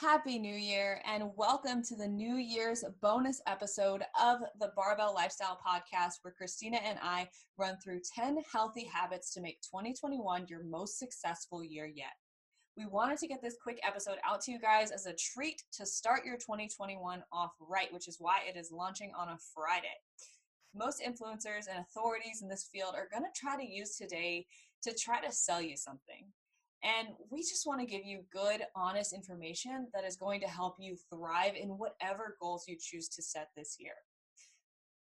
Happy New Year, and welcome to the New Year's bonus episode of the Barbell Lifestyle Podcast, where Christina and I run through 10 healthy habits to make 2021 your most successful year yet. We wanted to get this quick episode out to you guys as a treat to start your 2021 off right, which is why it is launching on a Friday. Most influencers and authorities in this field are going to try to use today to try to sell you something. And we just want to give you good, honest information that is going to help you thrive in whatever goals you choose to set this year.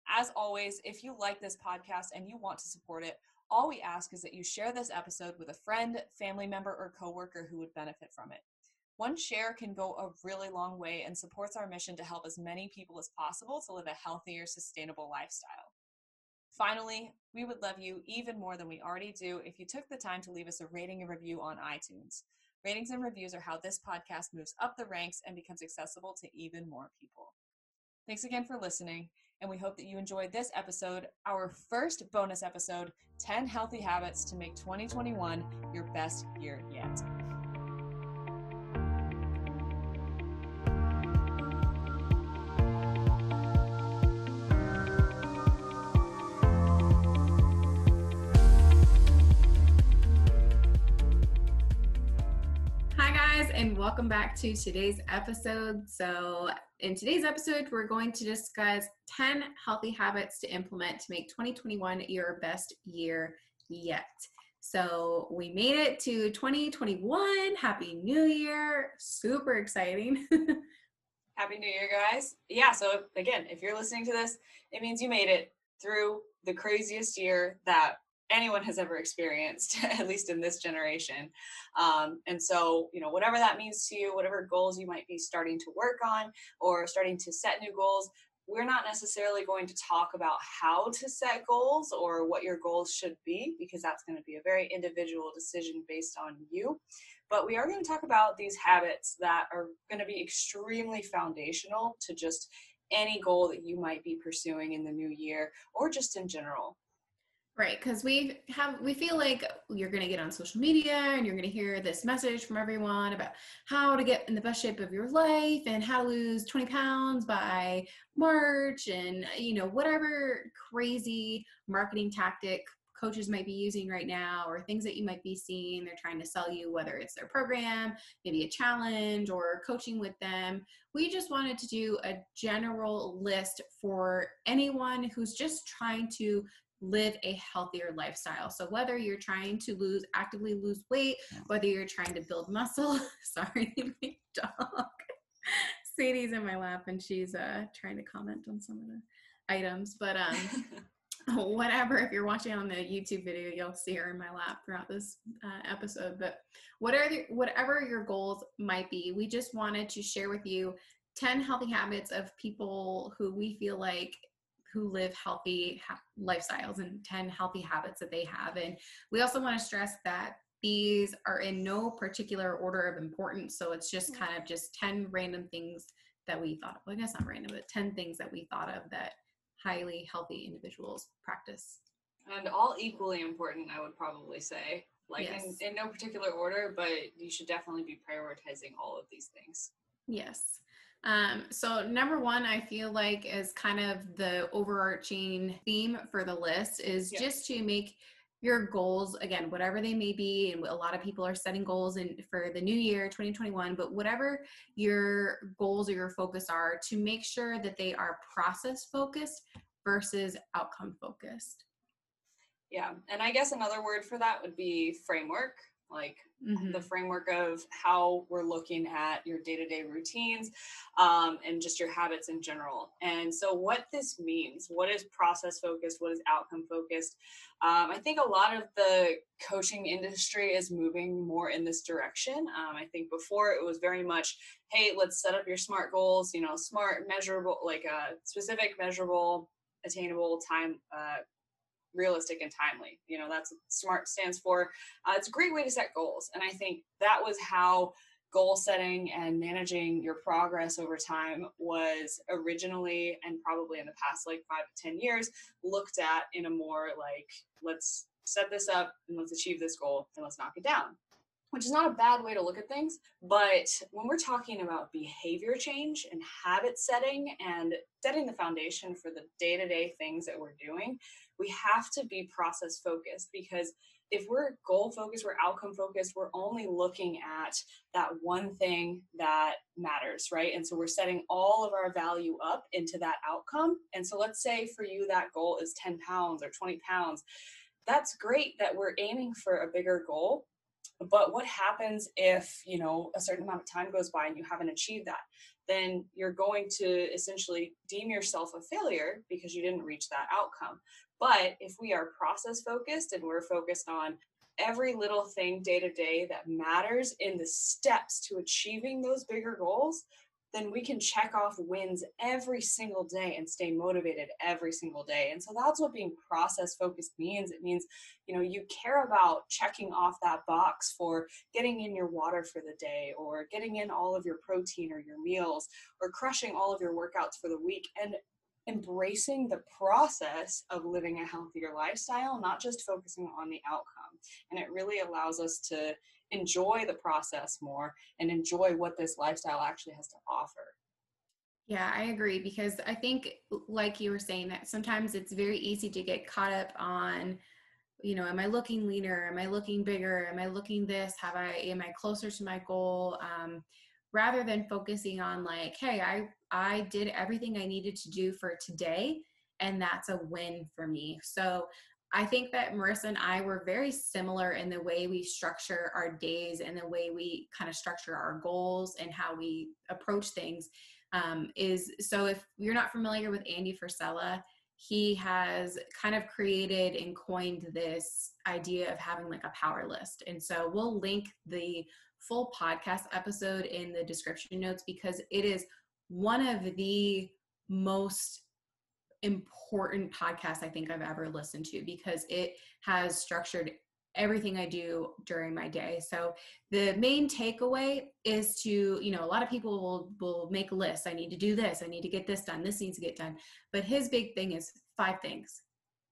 As always, if you like this podcast and you want to support it, all we ask is that you share this episode with a friend, family member, or coworker who would benefit from it. One share can go a really long way and supports our mission to help as many people as possible to live a healthier, sustainable lifestyle. Finally, we would love you even more than we already do if you took the time to leave us a rating and review on iTunes. Ratings and reviews are how this podcast moves up the ranks and becomes accessible to even more people. Thanks again for listening, and we hope that you enjoyed this episode, our first bonus episode 10 Healthy Habits to Make 2021 Your Best Year Yet. Welcome back to today's episode. So, in today's episode, we're going to discuss 10 healthy habits to implement to make 2021 your best year yet. So, we made it to 2021. Happy New Year! Super exciting. Happy New Year, guys. Yeah, so again, if you're listening to this, it means you made it through the craziest year that anyone has ever experienced, at least in this generation. Um, and so, you know, whatever that means to you, whatever goals you might be starting to work on or starting to set new goals, we're not necessarily going to talk about how to set goals or what your goals should be because that's going to be a very individual decision based on you. But we are going to talk about these habits that are going to be extremely foundational to just any goal that you might be pursuing in the new year or just in general. Right, because we have we feel like you're going to get on social media and you're going to hear this message from everyone about how to get in the best shape of your life and how to lose 20 pounds by March and you know whatever crazy marketing tactic coaches might be using right now or things that you might be seeing they're trying to sell you whether it's their program maybe a challenge or coaching with them we just wanted to do a general list for anyone who's just trying to live a healthier lifestyle. So whether you're trying to lose actively lose weight, whether you're trying to build muscle, sorry, my dog. Sadie's in my lap and she's uh trying to comment on some of the items, but um whatever if you're watching on the youtube video you'll see her in my lap throughout this uh, episode but whatever whatever your goals might be we just wanted to share with you 10 healthy habits of people who we feel like who live healthy ha- lifestyles and 10 healthy habits that they have. And we also want to stress that these are in no particular order of importance. So it's just mm. kind of just 10 random things that we thought of. Well, I guess not random, but 10 things that we thought of that highly healthy individuals practice. And all equally important, I would probably say. Like yes. in, in no particular order, but you should definitely be prioritizing all of these things. Yes. Um, so number one, I feel like is kind of the overarching theme for the list is yeah. just to make your goals again whatever they may be and a lot of people are setting goals in for the new year 2021 but whatever your goals or your focus are to make sure that they are process focused versus outcome focused yeah and i guess another word for that would be framework like mm-hmm. the framework of how we're looking at your day-to-day routines um, and just your habits in general and so what this means what is process focused what is outcome focused um, i think a lot of the coaching industry is moving more in this direction um, i think before it was very much hey let's set up your smart goals you know smart measurable like a uh, specific measurable attainable time uh, realistic and timely. You know, that's SMART stands for. Uh, it's a great way to set goals. And I think that was how goal setting and managing your progress over time was originally and probably in the past like five to 10 years looked at in a more like, let's set this up and let's achieve this goal and let's knock it down which is not a bad way to look at things. But when we're talking about behavior change and habit setting and setting the foundation for the day to day things that we're doing, we have to be process focused because if we're goal focused, we're outcome focused, we're only looking at that one thing that matters, right? And so we're setting all of our value up into that outcome. And so let's say for you that goal is 10 pounds or 20 pounds. That's great that we're aiming for a bigger goal. But what happens if, you know, a certain amount of time goes by and you haven't achieved that? Then you're going to essentially deem yourself a failure because you didn't reach that outcome. But if we are process focused and we're focused on every little thing day to day that matters in the steps to achieving those bigger goals, then we can check off wins every single day and stay motivated every single day. And so that's what being process focused means. It means, you know, you care about checking off that box for getting in your water for the day or getting in all of your protein or your meals or crushing all of your workouts for the week. And embracing the process of living a healthier lifestyle, not just focusing on the outcome. And it really allows us to enjoy the process more and enjoy what this lifestyle actually has to offer. Yeah, I agree because I think, like you were saying, that sometimes it's very easy to get caught up on, you know, am I looking leaner? Am I looking bigger? Am I looking this? Have I, am I closer to my goal? Um, rather than focusing on like hey i i did everything i needed to do for today and that's a win for me. So i think that marissa and i were very similar in the way we structure our days and the way we kind of structure our goals and how we approach things um, is so if you're not familiar with andy frisella he has kind of created and coined this idea of having like a power list. And so we'll link the full podcast episode in the description notes because it is one of the most important podcasts I think I've ever listened to because it has structured everything I do during my day. So the main takeaway is to, you know, a lot of people will will make lists. I need to do this, I need to get this done, this needs to get done. But his big thing is five things.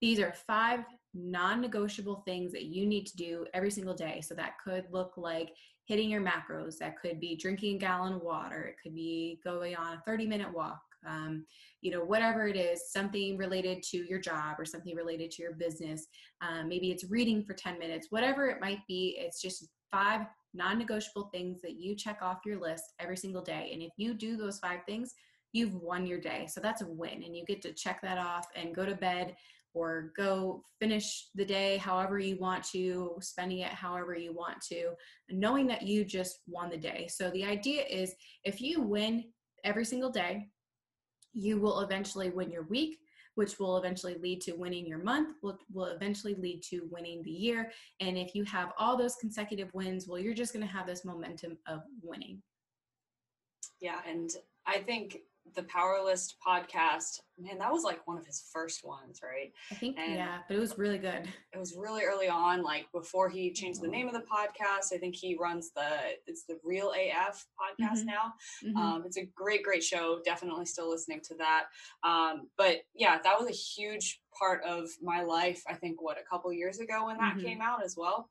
These are five non-negotiable things that you need to do every single day. So that could look like hitting your macros. That could be drinking a gallon of water. It could be going on a 30 minute walk. Um, you know, whatever it is, something related to your job or something related to your business. Um, maybe it's reading for 10 minutes, whatever it might be. It's just five non negotiable things that you check off your list every single day. And if you do those five things, you've won your day. So that's a win. And you get to check that off and go to bed or go finish the day however you want to, spending it however you want to, knowing that you just won the day. So the idea is if you win every single day, you will eventually win your week, which will eventually lead to winning your month, will, will eventually lead to winning the year. And if you have all those consecutive wins, well, you're just going to have this momentum of winning. Yeah. And I think the Power List podcast, man, that was like one of his first ones, right? I think, and yeah, but it was really good. It was really early on, like before he changed the name of the podcast. I think he runs the it's the Real AF podcast mm-hmm. now. Mm-hmm. Um, it's a great, great show. Definitely still listening to that. Um, but yeah, that was a huge part of my life. I think what a couple years ago when that mm-hmm. came out as well.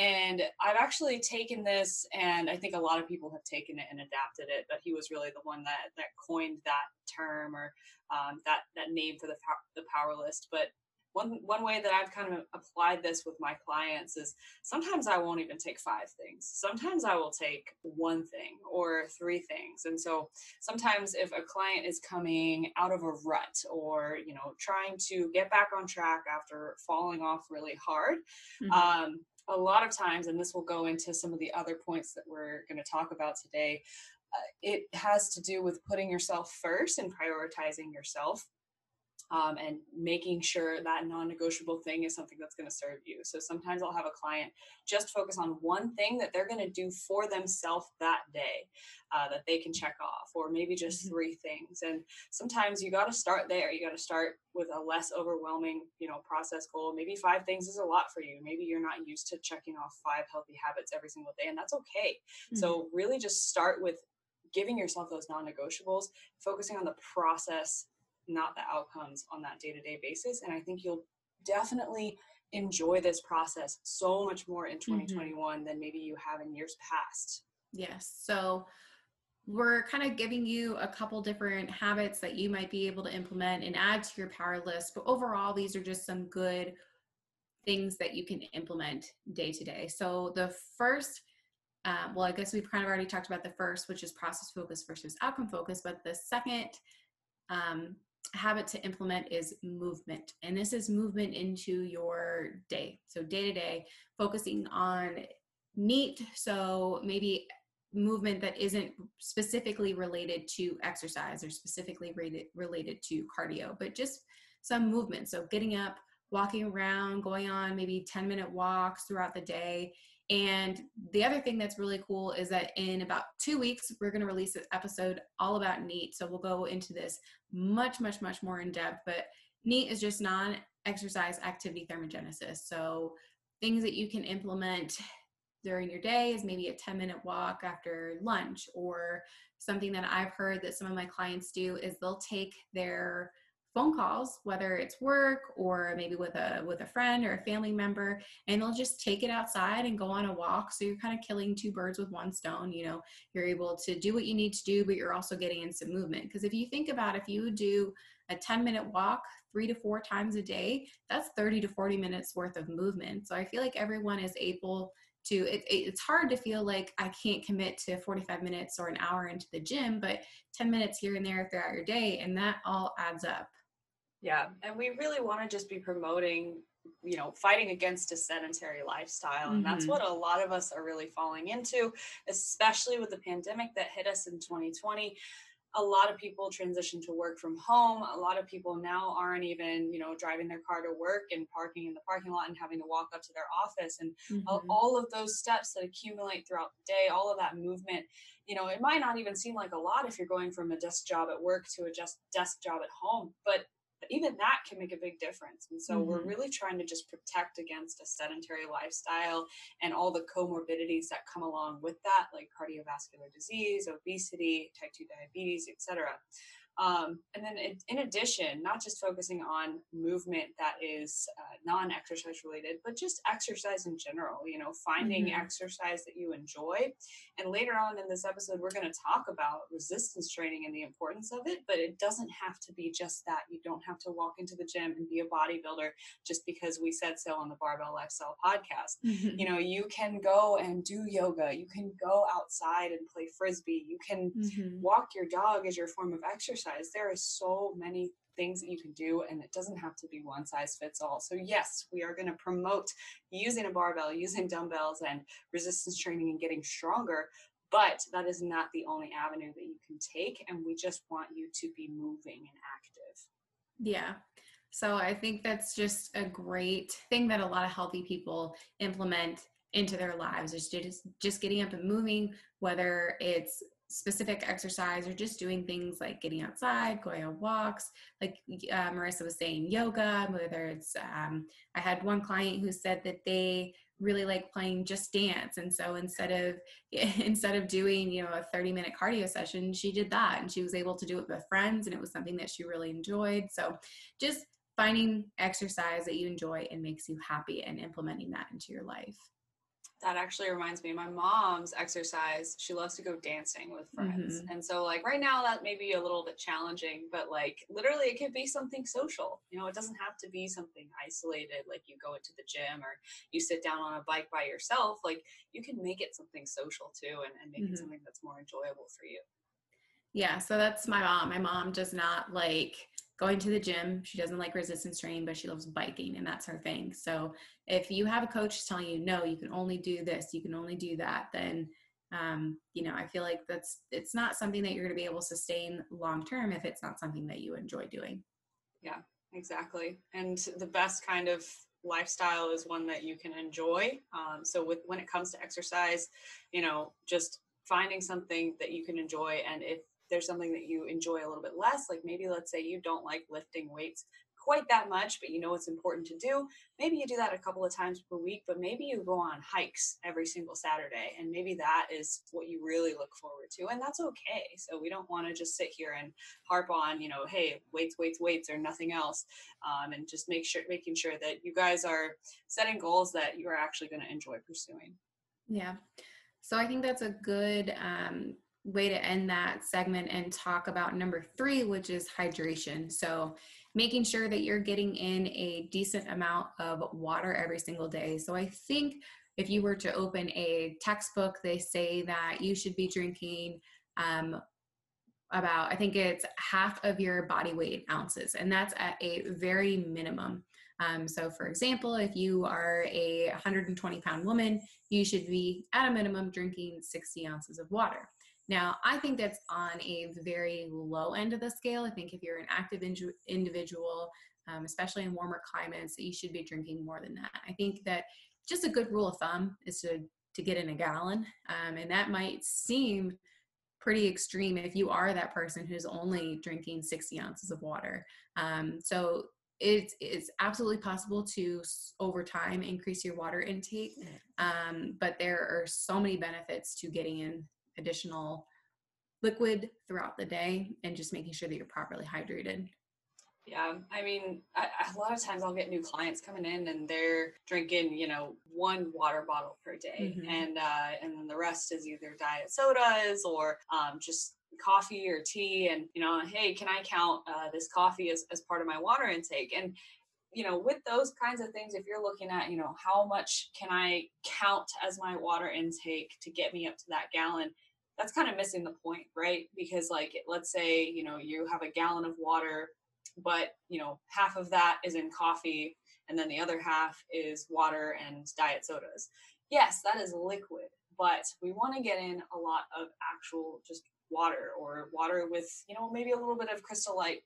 And I've actually taken this, and I think a lot of people have taken it and adapted it. But he was really the one that that coined that term or um, that that name for the the power list. But one one way that I've kind of applied this with my clients is sometimes I won't even take five things. Sometimes I will take one thing or three things. And so sometimes if a client is coming out of a rut or you know trying to get back on track after falling off really hard, mm-hmm. um, a lot of times, and this will go into some of the other points that we're going to talk about today, uh, it has to do with putting yourself first and prioritizing yourself um, and making sure that non-negotiable thing is something that's going to serve you. So sometimes i'll have a client just focus on one thing that they're going to do for themselves that day uh, that they can check off or maybe just mm-hmm. three things. And sometimes you got to start there. You got to start with a less overwhelming you know process goal. Maybe five things is a lot for you. Maybe you're not used to checking off five healthy habits every single day and that's okay. Mm-hmm. so really just start with giving yourself those non-negotiables focusing on the process not the outcomes on that day to day basis. And I think you'll definitely enjoy this process so much more in 2021 mm-hmm. than maybe you have in years past. Yes. So we're kind of giving you a couple different habits that you might be able to implement and add to your power list. But overall, these are just some good things that you can implement day to day. So the first, um, well, I guess we've kind of already talked about the first, which is process focus versus outcome focus. But the second um, habit to implement is movement. And this is movement into your day. So day to day, focusing on NEAT. So maybe movement that isn't specifically related to exercise or specifically related related to cardio, but just some movement. So getting up, walking around, going on maybe 10 minute walks throughout the day. And the other thing that's really cool is that in about two weeks, we're going to release an episode all about NEAT. So we'll go into this much, much, much more in depth. But NEAT is just non exercise activity thermogenesis. So things that you can implement during your day is maybe a 10 minute walk after lunch or something that i've heard that some of my clients do is they'll take their phone calls whether it's work or maybe with a with a friend or a family member and they'll just take it outside and go on a walk. So you're kind of killing two birds with one stone you know you're able to do what you need to do but you're also getting in some movement. Because if you think about if you do a 10 minute walk three to four times a day that's 30 to 40 minutes worth of movement. So i feel like everyone is able to it, it's hard to feel like i can't commit to 45 minutes or an hour into the gym but 10 minutes here and there throughout your day and that all adds up yeah and we really want to just be promoting you know fighting against a sedentary lifestyle and mm-hmm. that's what a lot of us are really falling into especially with the pandemic that hit us in 2020 a lot of people transition to work from home. A lot of people now aren't even, you know, driving their car to work and parking in the parking lot and having to walk up to their office. And mm-hmm. all of those steps that accumulate throughout the day, all of that movement, you know, it might not even seem like a lot if you're going from a desk job at work to a just desk job at home, but even that can make a big difference. And so mm-hmm. we're really trying to just protect against a sedentary lifestyle and all the comorbidities that come along with that, like cardiovascular disease, obesity, type 2 diabetes, etc. Um, and then in, in, addition, not just focusing on movement that is uh, non-exercise related, but just exercise in general, you know, finding mm-hmm. exercise that you enjoy. And later on in this episode, we're going to talk about resistance training and the importance of it, but it doesn't have to be just that. You don't have to walk into the gym and be a bodybuilder just because we said so on the Barbell Lifestyle podcast. Mm-hmm. You know, you can go and do yoga. You can go outside and play frisbee. You can mm-hmm. walk your dog as your form of exercise There are so many things that you can do, and it doesn't have to be one size fits all. So, yes, we are going to promote using a barbell, using dumbbells, and resistance training and getting stronger. But that is not the only avenue that you can take. And we just want you to be moving and active. Yeah. So I think that's just a great thing that a lot of healthy people implement into their lives is just just getting up and moving whether it's specific exercise or just doing things like getting outside, going on walks, like uh, Marissa was saying, yoga, whether it's, um, I had one client who said that they really like playing just dance. And so instead of instead of doing you know a 30 minute cardio session she did that and she was able to do it with friends and it was something that she really enjoyed. So just finding exercise that you enjoy and makes you happy and implementing that into your life that actually reminds me my mom's exercise she loves to go dancing with friends. Mm-hmm. and so like right now that may be a little bit challenging but like literally it could be something social. You know it doesn't have to be something isolated like you go into the gym or you sit down on a bike by yourself. Like you can make it something social too and, and make mm-hmm. it something that's more enjoyable for you. Yeah so that's my mom. My mom does not like going to the gym. She doesn't like resistance training, but she loves biking and that's her thing. So if you have a coach telling you, no, you can only do this, you can only do that, then um, you know, I feel like that's it's not something that you're going to be able to sustain long term if it's not something that you enjoy doing. Yeah, exactly. And the best kind of lifestyle is one that you can enjoy. Um, so with when it comes to exercise, you know, just finding something that you can enjoy and if there's something that you enjoy a little bit less, like maybe let's say you don't like lifting weights quite that much, but you know it's important to do, maybe you do that a couple of times per week, but maybe you go on hikes every single Saturday. And maybe that is what you really look forward to. And that's okay. So we don't want to just sit here and harp on, you know, hey, weights, weights, weights, or nothing else. Um, and just make sure, making sure that you guys are setting goals that you are actually going to enjoy pursuing. Yeah. So I think that's a good um, way to end that segment and talk about number three, which is hydration. So making sure that you're getting in a decent amount of water every single day. So I think if you were to open a textbook, they say that you should be drinking um, about, I think it's half of your body weight ounces, and that's at a very minimum. Um, so, for example, if you are a 120 pound woman, you should be at a minimum drinking 60 ounces of water. Now, I think that's on a very low end of the scale. I think if you're an active in- individual, um, especially in warmer climates, you should be drinking more than that. I think that just a good rule of thumb is to to get in a gallon, um, and that might seem pretty extreme if you are that person who's only drinking 60 ounces of water. Um, so it's, it's absolutely possible to over time increase your water intake um, but there are so many benefits to getting in additional liquid throughout the day and just making sure that you're properly hydrated. Yeah, I mean, I, a lot of times I'll get new clients coming in and they're drinking, you know, one water bottle per day, mm-hmm. and uh, and then the rest is either diet sodas or um, just coffee or tea and you know hey can i count uh, this coffee as, as part of my water intake? And you know with those kinds of things if you're looking at you know how much can i count as my water intake to get me up to that gallon that's kind of missing the point right? Because like let's say you know you have a gallon of water but you know half of that is in coffee and then the other half is water and diet sodas. Yes that is liquid but we want to get in a lot of actual just water or water with you know maybe a little bit of crystal light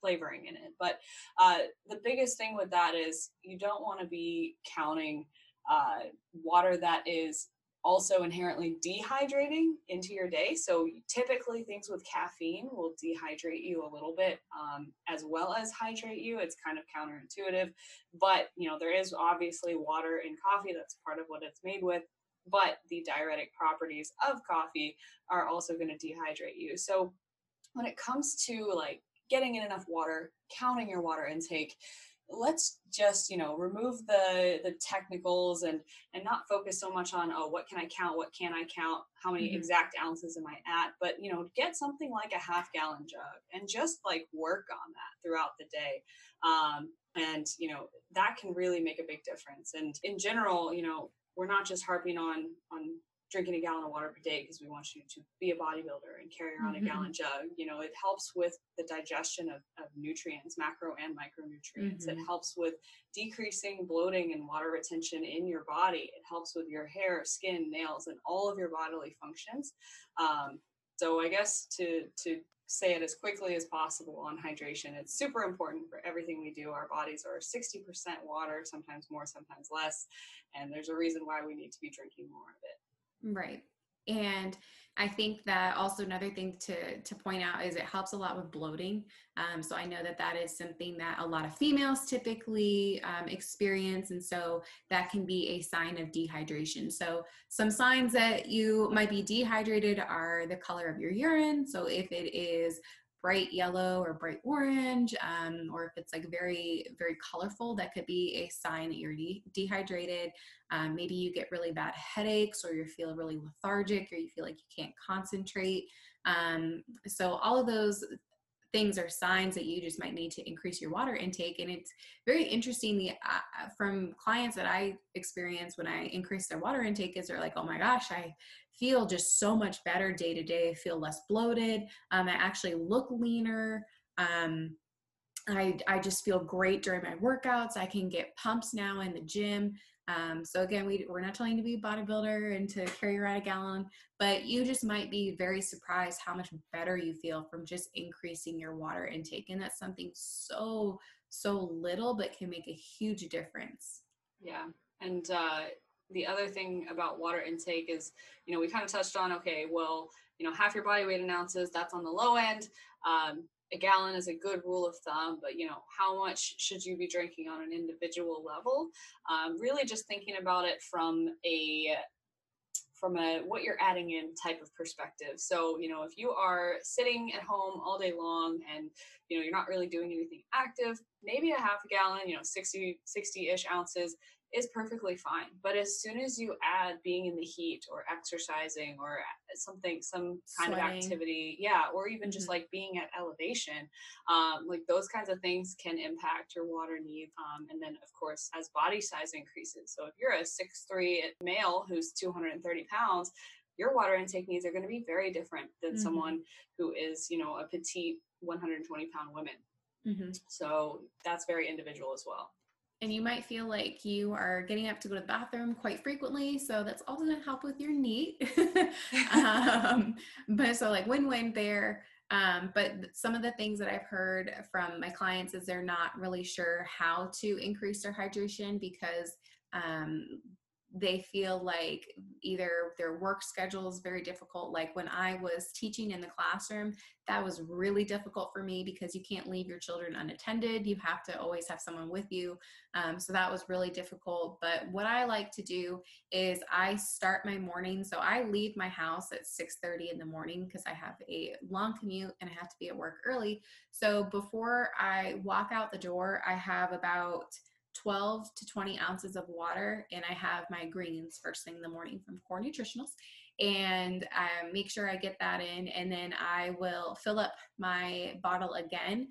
flavoring in it. But uh, the biggest thing with that is you don't want to be counting uh, water that is also inherently dehydrating into your day. So typically things with caffeine will dehydrate you a little bit um, as well as hydrate you. It's kind of counterintuitive but you know there is obviously water in coffee. That's part of what it's made with. But the diuretic properties of coffee are also going to dehydrate you. So when it comes to like getting in enough water, counting your water intake, let's just you know remove the the technicals and and not focus so much on oh what can i count what can i count how many mm-hmm. exact ounces am i at but you know get something like a half gallon jug and just like work on that throughout the day um, and you know that can really make a big difference and in general you know we're not just harping on on drinking a gallon of water per day because we want you to be a bodybuilder and carry around mm-hmm. a gallon jug. You know, it helps with the digestion of, of nutrients, macro and micronutrients. Mm-hmm. It helps with decreasing bloating and water retention in your body. It helps with your hair, skin, nails, and all of your bodily functions. Um, so I guess to to say it as quickly as possible on hydration. It's super important for everything we do. Our bodies are 60% water, sometimes more, sometimes less. And there's a reason why we need to be drinking more of it. Right. And I think that also another thing to, to point out is it helps a lot with bloating. Um, so I know that that is something that a lot of females typically um, experience. And so that can be a sign of dehydration. So some signs that you might be dehydrated are the color of your urine. So if it is bright yellow or bright orange, um, or if it's like very, very colorful, that could be a sign that you're de- dehydrated. Um, maybe you get really bad headaches, or you feel really lethargic, or you feel like you can't concentrate. Um, so, all of those things are signs that you just might need to increase your water intake. And it's very interesting the, uh, from clients that I experience when I increase their water intake is they're like, oh my gosh, I feel just so much better day to day. I feel less bloated. Um, I actually look leaner. Um, I, I just feel great during my workouts. I can get pumps now in the gym. Um, so again, we, we're not telling you to be a bodybuilder and to carry around a gallon, but you just might be very surprised how much better you feel from just increasing your water intake. And that's something so, so little, but can make a huge difference. Yeah. And uh, the other thing about water intake is, you know, we kind of touched on, okay, well, you know, half your body weight in ounces, that's on the low end. Um, a gallon is a good rule of thumb, but you know, how much should you be drinking on an individual level? Um, really just thinking about it from a from a what you're adding in type of perspective. So, you know, if you are sitting at home all day long and, you know, you're not really doing anything active, maybe a half a gallon, you know, 60, 60-ish ounces is perfectly fine. But as soon as you add being in the heat or exercising or something, some kind Sweating. of activity, yeah, or even mm-hmm. just like being at elevation, um, like those kinds of things can impact your water need. Um, and then, of course, as body size increases. So if you're a six-three male who's 230 pounds, your water intake needs are going to be very different than mm-hmm. someone who is, you know, a petite 120 pound woman. Mm-hmm. So that's very individual as well and you might feel like you are getting up to go to the bathroom quite frequently so that's also going to help with your NEAT um, but so like win-win there. Um, but some of the things that i've heard from my clients is they're not really sure how to increase their hydration because um, they feel like either their work schedule is very difficult. Like when I was teaching in the classroom, that was really difficult for me because you can't leave your children unattended. You have to always have someone with you. Um, so that was really difficult. But what I like to do is I start my morning. So I leave my house at 6:30 in the morning because I have a long commute and I have to be at work early. So before I walk out the door, I have about 12 to 20 ounces of water and I have my greens first thing in the morning from Core Nutritionals and I make sure I get that in and then I will fill up my bottle again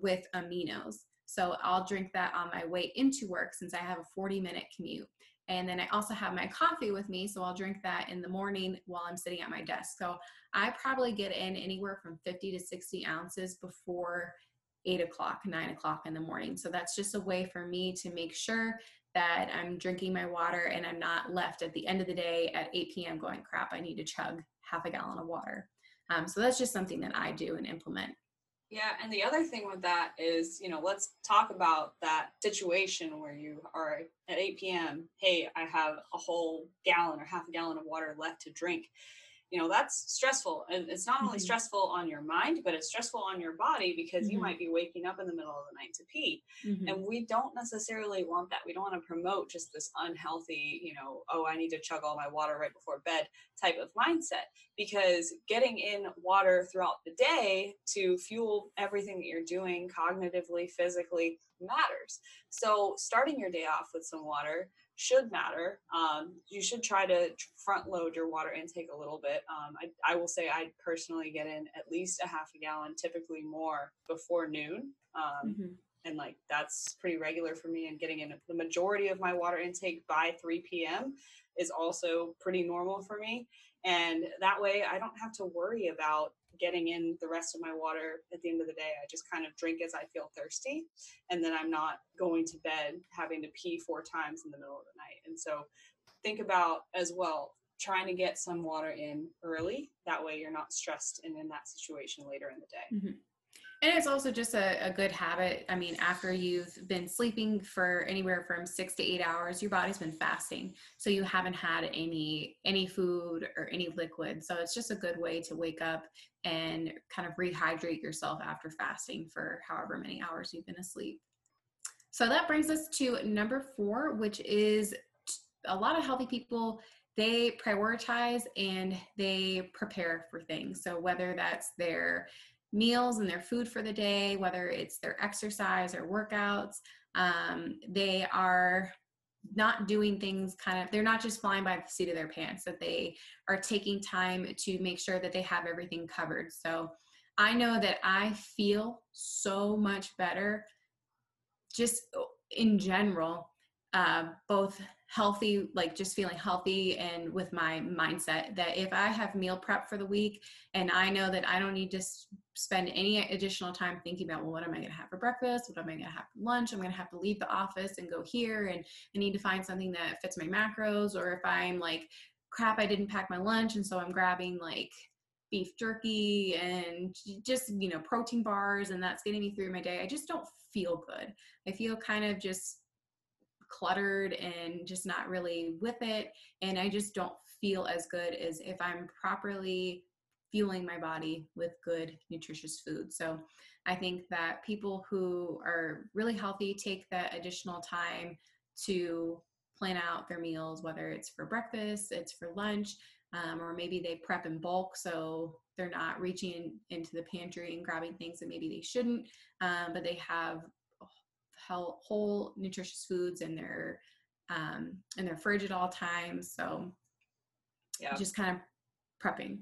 with aminos. So I'll drink that on my way into work since I have a 40 minute commute. And then I also have my coffee with me, so I'll drink that in the morning while I'm sitting at my desk. So I probably get in anywhere from 50 to 60 ounces before eight o'clock, nine o'clock in the morning. So that's just a way for me to make sure that I'm drinking my water and I'm not left at the end of the day at 8 p.m. going, crap, I need to chug half a gallon of water. Um, so that's just something that I do and implement. Yeah, and the other thing with that is, you know, let's talk about that situation where you are at 8 p.m. Hey, I have a whole gallon or half a gallon of water left to drink you know that's stressful and it's not only mm-hmm. stressful on your mind but it's stressful on your body because mm-hmm. you might be waking up in the middle of the night to pee mm-hmm. and we don't necessarily want that we don't want to promote just this unhealthy you know oh i need to chug all my water right before bed type of mindset because getting in water throughout the day to fuel everything that you're doing cognitively physically matters so starting your day off with some water should matter. Um, you should try to front load your water intake a little bit. Um, I, I, will say I personally get in at least a half a gallon, typically more before noon. Um, mm-hmm. And like that's pretty regular for me. And getting in the majority of my water intake by 3 p.m. is also pretty normal for me. And that way I don't have to worry about getting in the rest of my water at the end of the day. I just kind of drink as I feel thirsty. And then I'm not going to bed having to pee four times in the middle of the night. And so think about as well trying to get some water in early. That way you're not stressed and in that situation later in the day. Mm-hmm. And it's also just a, a, good habit. I mean, after you've been sleeping for anywhere from six to eight hours, your body's been fasting. So you haven't had any any food or any liquid. So it's just a good way to wake up and kind of rehydrate yourself after fasting for however many hours you've been asleep. So that brings us to number four, which is a lot of healthy people they prioritize and they prepare for things. So whether that's their meals and their food for the day, whether it's their exercise or workouts. Um, they are not doing things kind of, they're not just flying by the seat of their pants, that they are taking time to make sure that they have everything covered. So I know that I feel so much better just in general, uh, both healthy, like just feeling healthy and with my mindset that if I have meal prep for the week and I know that I don't need to spend any additional time thinking about, well, what am I going to have for breakfast? What am I going to have for lunch? I'm going to have to leave the office and go here and I need to find something that fits my macros. Or if I'm like, crap, I didn't pack my lunch. And so I'm grabbing like beef jerky and just, you know, protein bars and that's getting me through my day. I just don't feel good. I feel kind of just cluttered and just not really with it. And I just don't feel as good as if I'm properly fueling my body with good, nutritious food. So I think that people who are really healthy take that additional time to plan out their meals, whether it's for breakfast, it's for lunch, um, or maybe they prep in bulk so they're not reaching into the pantry and grabbing things that maybe they shouldn't, um, but they have whole, whole nutritious foods in their um, in their fridge at all times. So yeah, just kind of prepping.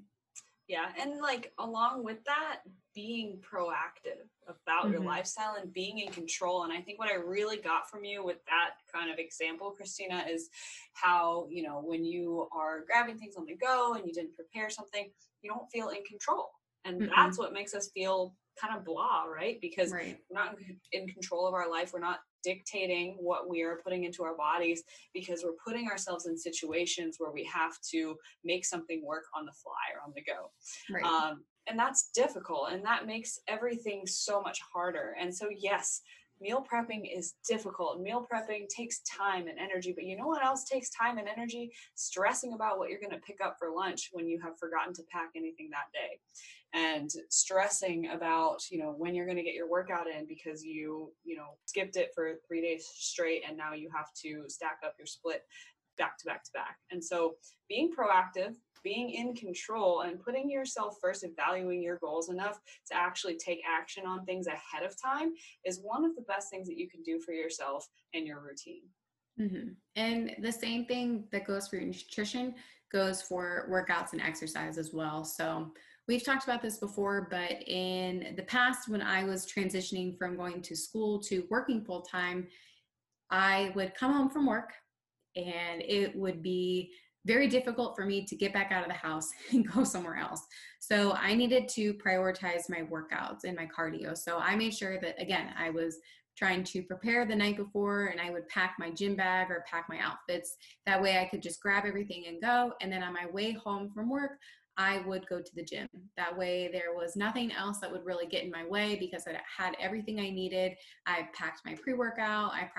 Yeah, and like along with that, being proactive about mm-hmm. your lifestyle and being in control. And I think what I really got from you with that kind of example, Christina, is how, you know, when you are grabbing things on the go and you didn't prepare something, you don't feel in control. And mm-hmm. that's what makes us feel kind of blah, right? Because right. we're not in control of our life. We're not dictating what we are putting into our bodies because we're putting ourselves in situations where we have to make something work on the fly or on the go. Right. Um, and that's difficult and that makes everything so much harder. And so, yes, meal prepping is difficult. Meal prepping takes time and energy, but you know what else takes time and energy? Stressing about what you're going to pick up for lunch when you have forgotten to pack anything that day and stressing about you know when you're going to get your workout in because you you know skipped it for three days straight and now you have to stack up your split back to back to back and so being proactive being in control and putting yourself first and valuing your goals enough to actually take action on things ahead of time is one of the best things that you can do for yourself and your routine mm-hmm. and the same thing that goes for nutrition goes for workouts and exercise as well so We've talked about this before, but in the past, when I was transitioning from going to school to working full time, I would come home from work and it would be very difficult for me to get back out of the house and go somewhere else. So I needed to prioritize my workouts and my cardio. So I made sure that, again, I was trying to prepare the night before and I would pack my gym bag or pack my outfits. That way I could just grab everything and go. And then on my way home from work, I would go to the gym. That way, there was nothing else that would really get in my way because I had everything I needed. I packed my pre workout, I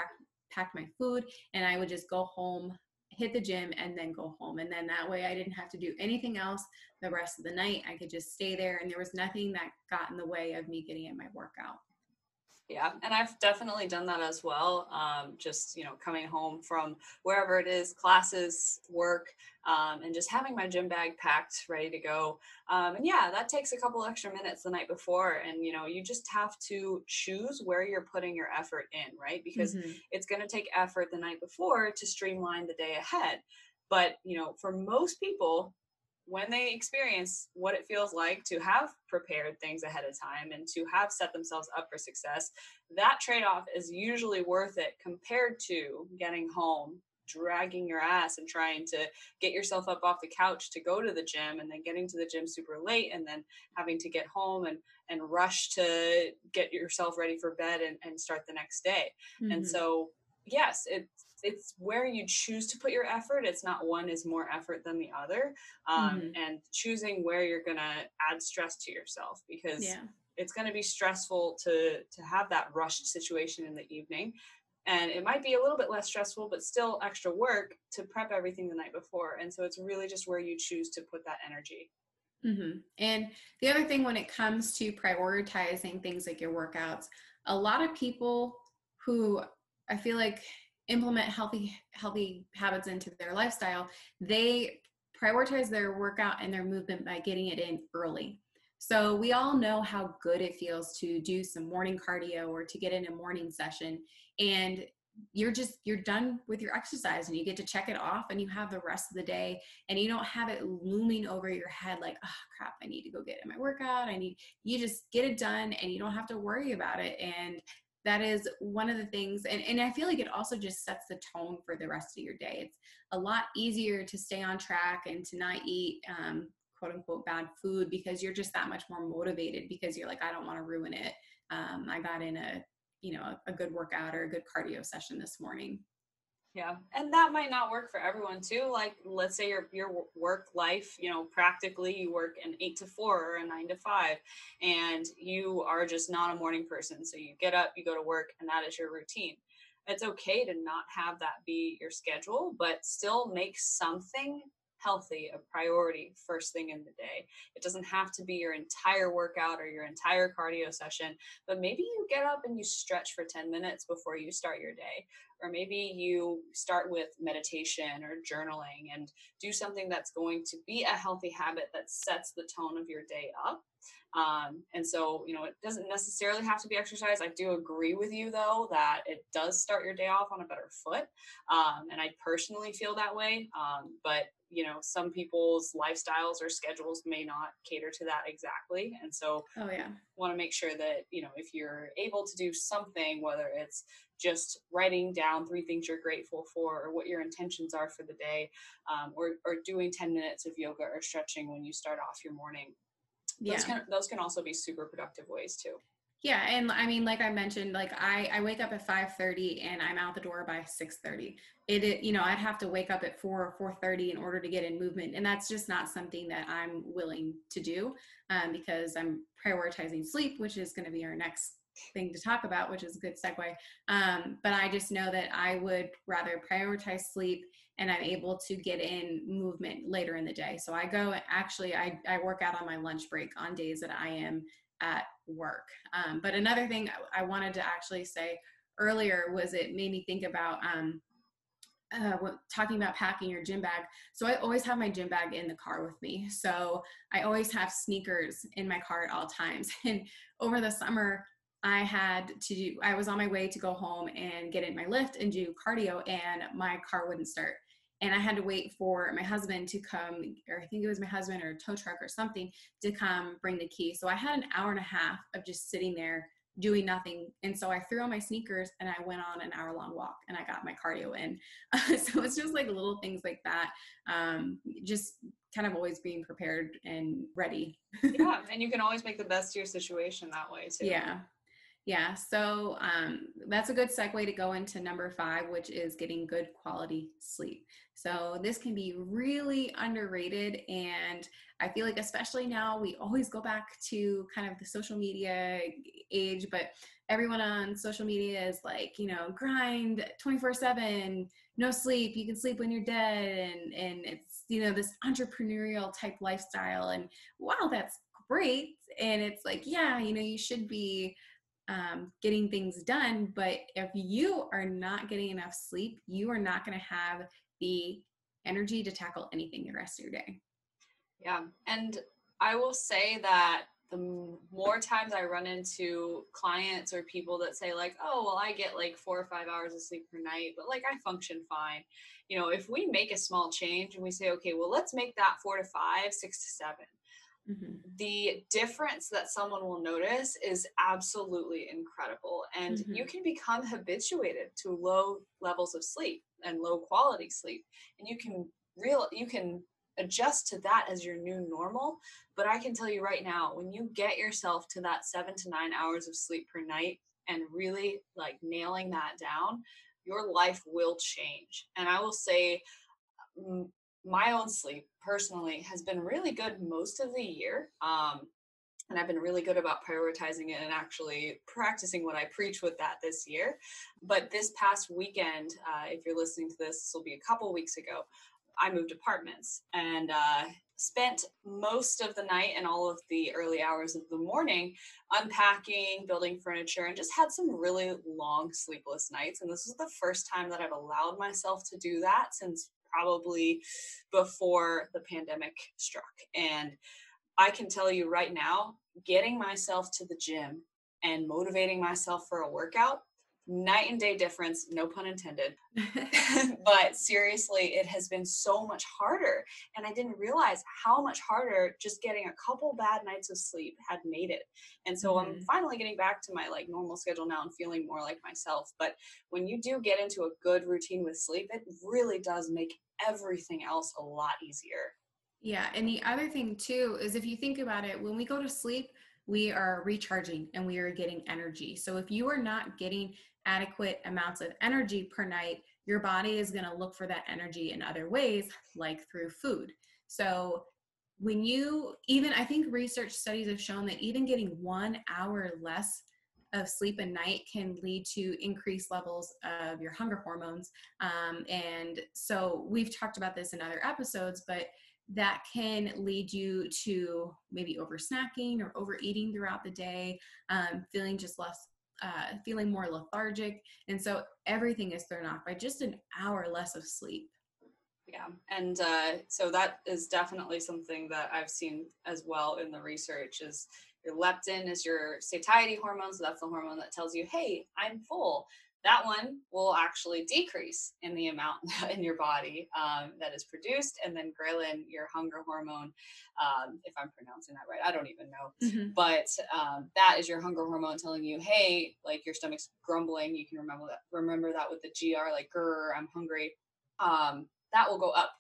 packed my food, and I would just go home, hit the gym, and then go home. And then that way, I didn't have to do anything else the rest of the night. I could just stay there, and there was nothing that got in the way of me getting in my workout. Yeah, and I've definitely done that as well. Um, just you know, coming home from wherever it is, classes, work, um, and just having my gym bag packed, ready to go. Um, and yeah, that takes a couple extra minutes the night before, and you know, you just have to choose where you're putting your effort in, right? Because mm-hmm. it's going to take effort the night before to streamline the day ahead. But you know, for most people, when they experience what it feels like to have prepared things ahead of time and to have set themselves up for success, that trade off is usually worth it compared to getting home, dragging your ass and trying to get yourself up off the couch to go to the gym and then getting to the gym super late and then having to get home and and rush to get yourself ready for bed and, and start the next day. Mm-hmm. And so yes, it's it's where you choose to put your effort. It's not one is more effort than the other, um, mm-hmm. and choosing where you're gonna add stress to yourself because yeah. it's gonna be stressful to to have that rushed situation in the evening, and it might be a little bit less stressful, but still extra work to prep everything the night before. And so it's really just where you choose to put that energy. Mm-hmm. And the other thing when it comes to prioritizing things like your workouts, a lot of people who I feel like implement healthy healthy habits into their lifestyle, they prioritize their workout and their movement by getting it in early. So we all know how good it feels to do some morning cardio or to get in a morning session and you're just you're done with your exercise and you get to check it off and you have the rest of the day and you don't have it looming over your head like oh crap i need to go get in my workout i need you just get it done and you don't have to worry about it and that is one of the things and, and i feel like it also just sets the tone for the rest of your day. It's a lot easier to stay on track and to not eat um, quote unquote bad food because you're just that much more motivated because you're like i don't want to ruin it. Um, i got in a you know a, a good workout or a good cardio session this morning yeah, and that might not work for everyone too. Like, let's say your your work life, you know, practically you work an eight to four or a nine to five, and you are just not a morning person. So you get up, you go to work, and that is your routine. It's okay to not have that be your schedule, but still make something healthy a priority first thing in the day. It doesn't have to be your entire workout or your entire cardio session, but maybe you get up and you stretch for 10 minutes before you start your day. Or maybe you start with meditation or journaling and do something that's going to be a healthy habit that sets the tone of your day up. Um, and so, you know, it doesn't necessarily have to be exercise. I do agree with you, though, that it does start your day off on a better foot. Um, and I personally feel that way. Um, but, you know, some people's lifestyles or schedules may not cater to that exactly. And so, oh, yeah, want to make sure that, you know, if you're able to do something, whether it's just writing down three things you're grateful for or what your intentions are for the day, um, or, or doing 10 minutes of yoga or stretching when you start off your morning yeah. those can those can also be super productive ways too yeah and i mean like i mentioned like i i wake up at 5.30 and i'm out the door by 6.30 it, it you know i'd have to wake up at 4 or 4.30 in order to get in movement and that's just not something that i'm willing to do um, because i'm prioritizing sleep which is going to be our next thing to talk about which is a good segue um, but i just know that i would rather prioritize sleep and I'm able to get in movement later in the day. So I go actually I, I work out on my lunch break on days that I am at work. Um, but another thing I wanted to actually say earlier was it made me think about um, uh, talking about packing your gym bag. So I always have my gym bag in the car with me. So I always have sneakers in my car at all times. And over the summer, I had to do, I was on my way to go home and get in my lift and do cardio, and my car wouldn't start. And I had to wait for my husband to come, or I think it was my husband or a tow truck or something to come bring the key. So I had an hour and a half of just sitting there doing nothing. And so I threw on my sneakers and I went on an hour long walk and I got my cardio in. so it's just like little things like that. Um, just kind of always being prepared and ready. yeah. And you can always make the best of your situation that way too. Yeah. Yeah, so um, that's a good segue to go into number five, which is getting good quality sleep. So this can be really underrated, and I feel like especially now we always go back to kind of the social media age, but everyone on social media is like, you know, grind 24/7, no sleep, you can sleep when you're dead, and and it's you know this entrepreneurial type lifestyle, and wow, that's great, and it's like yeah, you know, you should be um, getting things done. But if you are not getting enough sleep, you are not going to have the energy to tackle anything the rest of your day. Yeah. And I will say that the more times I run into clients or people that say, like, oh, well, I get like four or five hours of sleep per night, but like I function fine. You know, if we make a small change and we say, okay, well, let's make that four to five, six to seven, Mm-hmm. The difference that someone will notice is absolutely incredible. And mm-hmm. you can become habituated to low levels of sleep and low quality sleep. And you can real you can adjust to that as your new normal. But I can tell you right now, when you get yourself to that seven to nine hours of sleep per night and really like nailing that down, your life will change. And I will say, my own sleep personally has been really good most of the year. Um, and I've been really good about prioritizing it and actually practicing what I preach with that this year. But this past weekend, uh, if you're listening to this, this will be a couple weeks ago, I moved apartments and uh, spent most of the night and all of the early hours of the morning unpacking, building furniture, and just had some really long sleepless nights. And this was the first time that I've allowed myself to do that since probably before the pandemic struck. And I can tell you right now, getting myself to the gym and motivating myself for a workout night and day difference, no pun intended. but seriously, it has been so much harder. And I didn't realize how much harder just getting a couple bad nights of sleep had made it. And so mm-hmm. I'm finally getting back to my like normal schedule now and feeling more like myself. But when you do get into a good routine with sleep, it really does make everything else a lot easier. Yeah. And the other thing too is if you think about it, when we go to sleep, we are recharging and we are getting energy. So if you are not getting adequate amounts of energy per night, your body is going to look for that energy in other ways, like through food. So when you even, I think research studies have shown that even getting one hour less of sleep a night can lead to increased levels of your hunger hormones. Um, and so we've talked about this in other episodes, but that can lead you to maybe over snacking or overeating throughout the day, um, feeling just less, uh, feeling more lethargic. And so everything is thrown off by just an hour less of sleep. Yeah, and uh, so that is definitely something that I've seen as well in the research is your leptin is your satiety hormone, so that's the hormone that tells you, hey, I'm full that one will actually decrease in the amount in your body um, that is produced. And then ghrelin, your hunger hormone, um, if I'm pronouncing that right, I don't even know, mm-hmm. but um, that is your hunger hormone telling you, hey, like your stomach's grumbling. You can remember that. Remember that with the GR, like grr, I'm hungry. Um, that will go up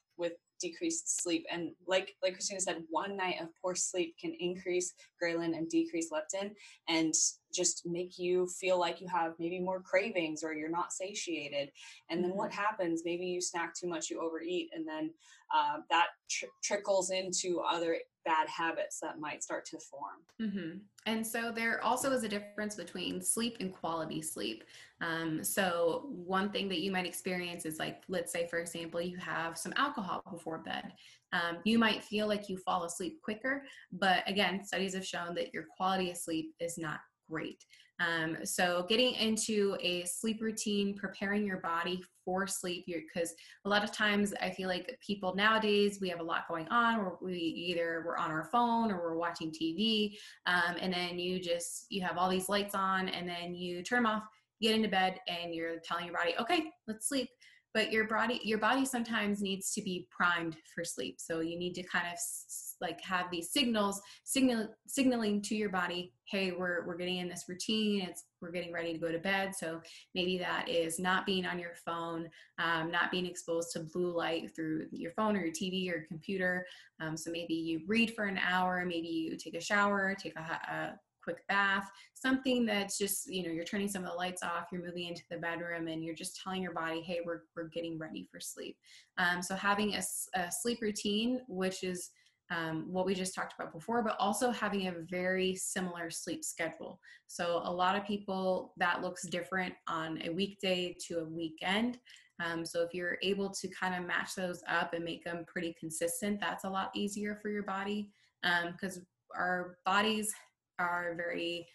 decreased sleep. And like like christina said one night of poor sleep can increase ghrelin and decrease leptin and just make you feel like you have maybe more cravings or you're not satiated. And then what mm-hmm. happens? Maybe you snack too much you overeat and then uh, that tr- trickles into other bad habits that might start to form. Mm-hmm. And so there also is a difference between sleep and quality sleep. Um, so one thing that you might experience is like, let's say, for example, you have some alcohol before bed. Um, you might feel like you fall asleep quicker, but again, studies have shown that your quality of sleep is not great. Um, so getting into a sleep routine, preparing your body for sleep, because a lot of times I feel like people nowadays we have a lot going on, or we either we're on our phone or we're watching TV, um, and then you just you have all these lights on, and then you turn them off, get into bed, and you're telling your body, okay, let's sleep but your body your body sometimes needs to be primed for sleep. So you need to kind of s- like have these signals signal signaling to your body hey we're we're getting in this routine. It's we're getting ready to go to bed. So maybe that is not being on your phone um, not being exposed to blue light through your phone or your tv or computer. Um, so maybe you read for an hour maybe you take a shower take a, a quick bath, something that's just, you know, you're turning some of the lights off, you're moving into the bedroom, and you're just telling your body, hey, we're, we're getting ready for sleep. Um, so having a, a, sleep routine, which is um, what we just talked about before, but also having a very similar sleep schedule. So a lot of people, that looks different on a weekday to a weekend. Um, so if you're able to kind of match those up and make them pretty consistent, that's a lot easier for your body because um, our bodies are very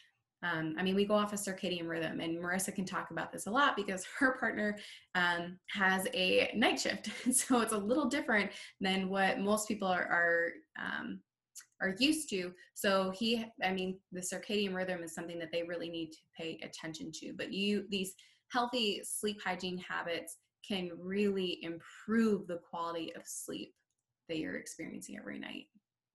um, I mean, we go off a circadian rhythm, and Marissa can talk about this a lot because her partner um, has a night shift, so it's a little different than what most people are are, um, are used to. So he, I mean, the circadian rhythm is something that they really need to pay attention to. But you, these healthy sleep hygiene habits can really improve the quality of sleep that you're experiencing every night.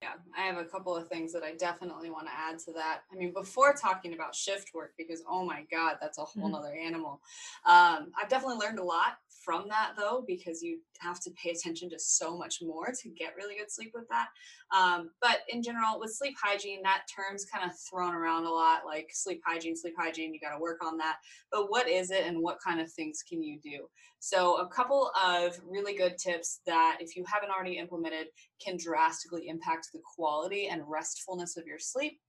Yeah, I have a couple of things that I definitely want to add to that. I mean, before talking about shift work, because oh my God, that's a whole mm-hmm. nother animal. Um, I've definitely learned a lot from that though, because you have to pay attention to so much more to get really good sleep with that. Um, but in general, with sleep hygiene, that term's kind of thrown around a lot like sleep hygiene, sleep hygiene, you got to work on that. But what is it and what kind of things can you do? So, a couple of really good tips that if you haven't already implemented can drastically impact the quality and restfulness of your sleep.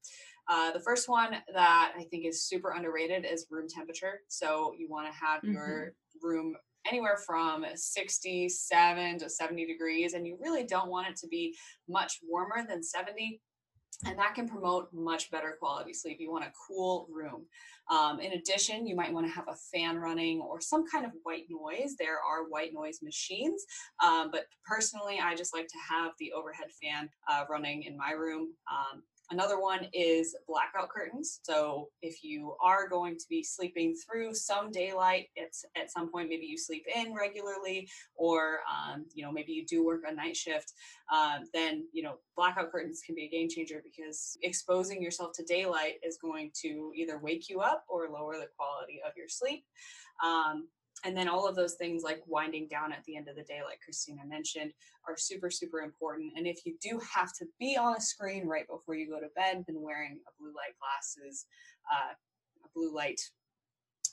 Uh, the first one that I think is super underrated is room temperature. So, you want to have mm-hmm. your room anywhere from 67 to 70 degrees, and you really don't want it to be much warmer than 70 and that can promote much better quality sleep. You want a cool room. Um, in addition, you might want to have a fan running or some kind of white noise. There are white noise machines, um, but personally, I just like to have the overhead fan uh, running in my room. Um, Another one is blackout curtains. So if you are going to be sleeping through some daylight, it's at some point maybe you sleep in regularly, or um, you know maybe you do work a night shift, um, then you know blackout curtains can be a game changer because exposing yourself to daylight is going to either wake you up or lower the quality of your sleep. Um, and then all of those things like winding down at the end of the day like christina mentioned are super super important and if you do have to be on a screen right before you go to bed then wearing a blue light glasses uh, a blue light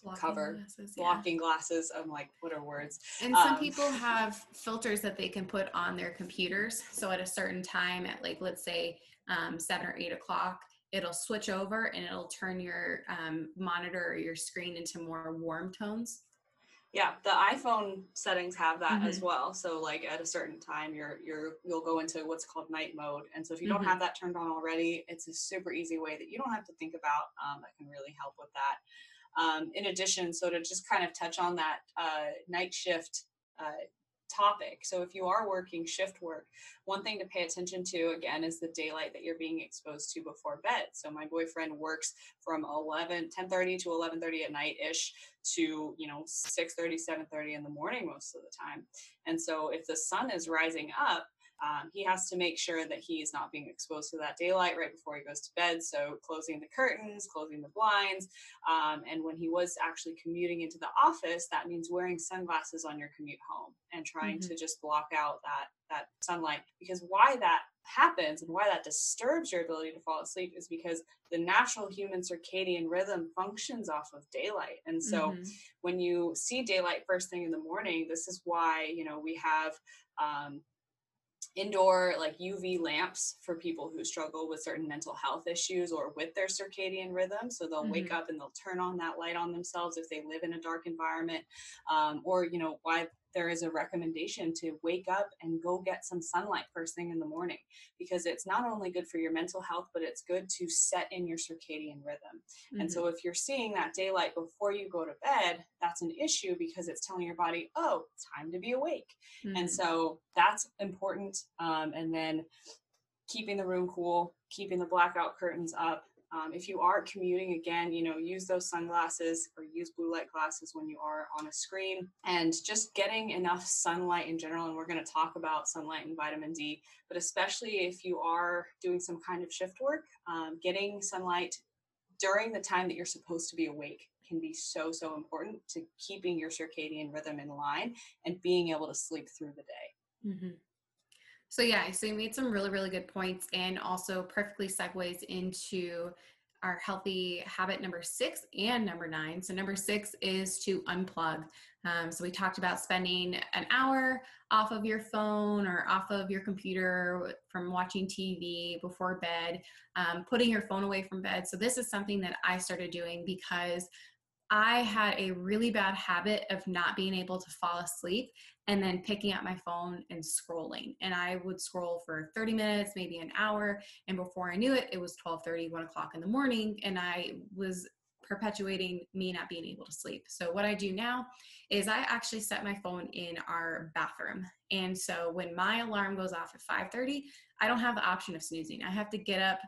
blocking cover glasses, yeah. blocking glasses i'm like what are words and some um, people have filters that they can put on their computers so at a certain time at like let's say um, seven or eight o'clock it'll switch over and it'll turn your um, monitor or your screen into more warm tones. Yeah, the iPhone settings have that mm-hmm. as well. So like at a certain time you're you're you'll go into what's called night mode. And so if you don't mm-hmm. have that turned on already, it's a super easy way that you don't have to think about um, that can really help with that. Um, in addition, so to just kind of touch on that uh, night shift uh, topic. So if you are working shift work, one thing to pay attention to again is the daylight that you're being exposed to before bed. So my boyfriend works from 11 10:30 to 11:30 at night ish to, you know, 6:30 7:30 in the morning most of the time. And so if the sun is rising up, um, he has to make sure that he is not being exposed to that daylight right before he goes to bed. So, closing the curtains, closing the blinds. Um, and when he was actually commuting into the office, that means wearing sunglasses on your commute home and trying mm-hmm. to just block out that, that sunlight. Because why that happens and why that disturbs your ability to fall asleep is because the natural human circadian rhythm functions off of daylight. And so, mm-hmm. when you see daylight first thing in the morning, this is why, you know, we have. Um, indoor like UV lamps for people who struggle with certain mental health issues or with their circadian rhythm. So they'll mm-hmm. wake up and they'll turn on that light on themselves if they live in a dark environment. Um, or, you know, why there is a recommendation to wake up and go get some sunlight first thing in the morning because it's not only good for your mental health, but it's good to set in your circadian rhythm. Mm-hmm. And so mm-hmm. if you're seeing that daylight before you go to bed, that's an issue because it's telling your body, oh, time to be awake. Mm-hmm. And so that's important. Um, and then keeping the room cool, keeping the blackout curtains up, um, if you are commuting again, you know, use those sunglasses or use blue light glasses when you are on a screen and just getting enough sunlight in general. And we're going to talk about sunlight and vitamin D, but especially if you are doing some kind of shift work, um, getting sunlight during the time that you're supposed to be awake can be so, so important to keeping your circadian rhythm in line and being able to sleep through the day. Mm-hmm. So yeah, so you made some really, really good points and also perfectly segues into our healthy habit number six and number nine. So number six is to unplug. Um, so we talked about spending an hour off of your phone or off of your computer from watching TV before bed, um, putting your phone away from bed. So this is something that I started doing because I had a really bad habit of not being able to fall asleep and then picking up my phone and scrolling. And I would scroll for 30 minutes, maybe an hour. And before I knew it, it was 12 30, 1 o'clock in the morning. And I was perpetuating me not being able to sleep. So what I do now is I actually set my phone in our bathroom. And so when my alarm goes off at 5:30, I don't have the option of snoozing. I have to get up,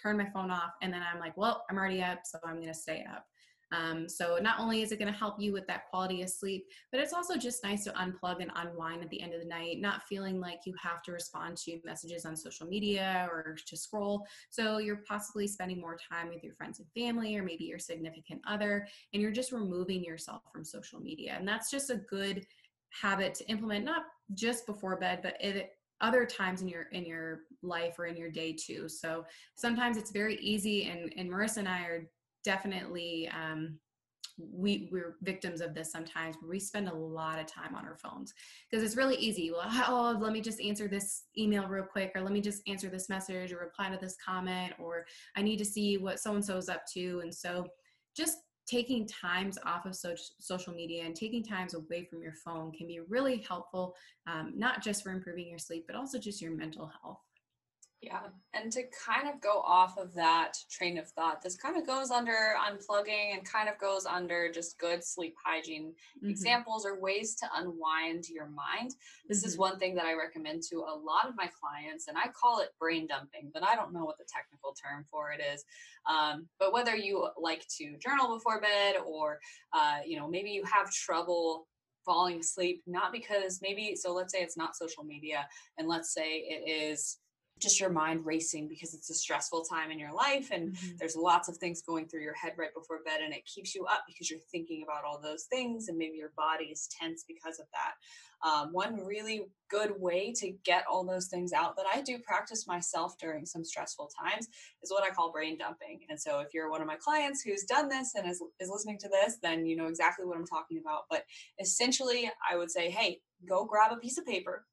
turn my phone off, and then I'm like, well, I'm already up, so I'm going to stay up. Um, so not only is it going to help you with that quality of sleep, but it's also just nice to unplug and unwind at the end of the night, not feeling like you have to respond to messages on social media or to scroll. So you're possibly spending more time with your friends and family or maybe your significant other, and you're just removing yourself from social media. And that's just a good habit to implement, not just before bed, but it, other times in your in your life or in your day too so sometimes it's very easy and and marissa and i are definitely um, we we're victims of this sometimes we spend a lot of time on our phones because it's really easy. Well oh let me just answer this email real quick or let me just answer this message or reply to this comment or i need to see what so and so is up to. And so just taking times off of so- social media and taking times away from your phone can be really helpful um, not just for improving your sleep but also just your mental health yeah. And to kind of go off of that train of thought, this kind of goes under unplugging and kind of goes under just good sleep hygiene mm-hmm. examples or ways to unwind your mind. This mm-hmm. is one thing that I recommend to a lot of my clients, and I call it brain dumping, but I don't know what the technical term for it is. Um, but whether you like to journal before bed or, uh, you know, maybe you have trouble falling asleep, not because maybe, so let's say it's not social media, and let's say it is just your mind racing because it's a stressful time in your life and mm-hmm. there's lots of things going through your head right before bed and it keeps you up because you're thinking about all those things and maybe your body is tense because of that. Um, one really good way to get all those things out that i do practice myself during some stressful times is what i call brain dumping. And so if you're one of my clients who's done this and is, is listening to this then you know exactly what i'm talking about. But essentially i would say hey go grab a piece of paper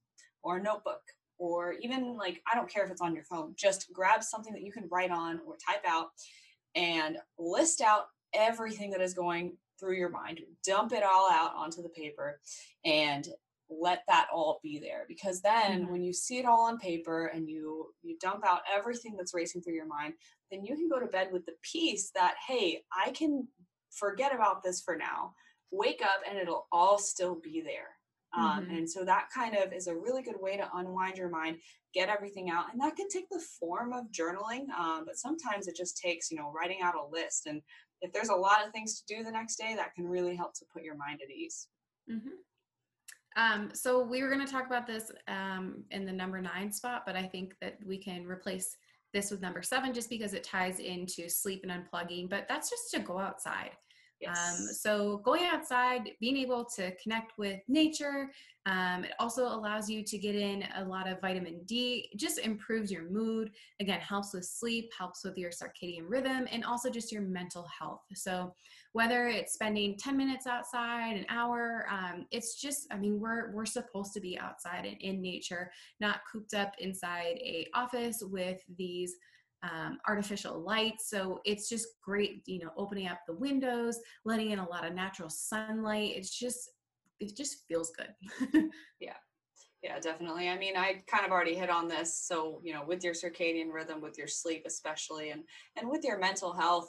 or a notebook or even like I don't care if it's on your phone, just grab something that you can write on or type out and list out everything that is going through your mind. Dump it all out onto the paper and let that all be there because then mm-hmm. when you see it all on paper and you you dump out everything that's racing through your mind then you can go to bed with the peace that hey i can forget about this for now wake up and it'll all still be there um, mm-hmm. and so that kind of is a really good way to unwind your mind get everything out and that can take the form of journaling um, but sometimes it just takes you know writing out a list and if there's a lot of things to do the next day that can really help to put your mind at ease mm-hmm. Um, so we were going to talk about this um, in the number nine spot, but I think that we can replace this with number seven just because it ties into sleep and unplugging. But that's just to go outside. Yes. Um, so going outside, being able to connect with nature, um, it also allows you to get in a lot of vitamin D. It just improves your mood. Again, helps with sleep, helps with your circadian rhythm, and also just your mental health. So whether it's spending 10 minutes outside, an hour, um, it's just, I mean, we're we're supposed to be outside and in nature, not cooped up inside a office with these um, artificial light. So it's just great, you know, opening up the windows, letting in a lot of natural sunlight. It's just, it just feels good. yeah. Yeah, definitely. I mean, I kind of already hit on this. So, you know, with your circadian rhythm, with your sleep, especially, and and with your mental health,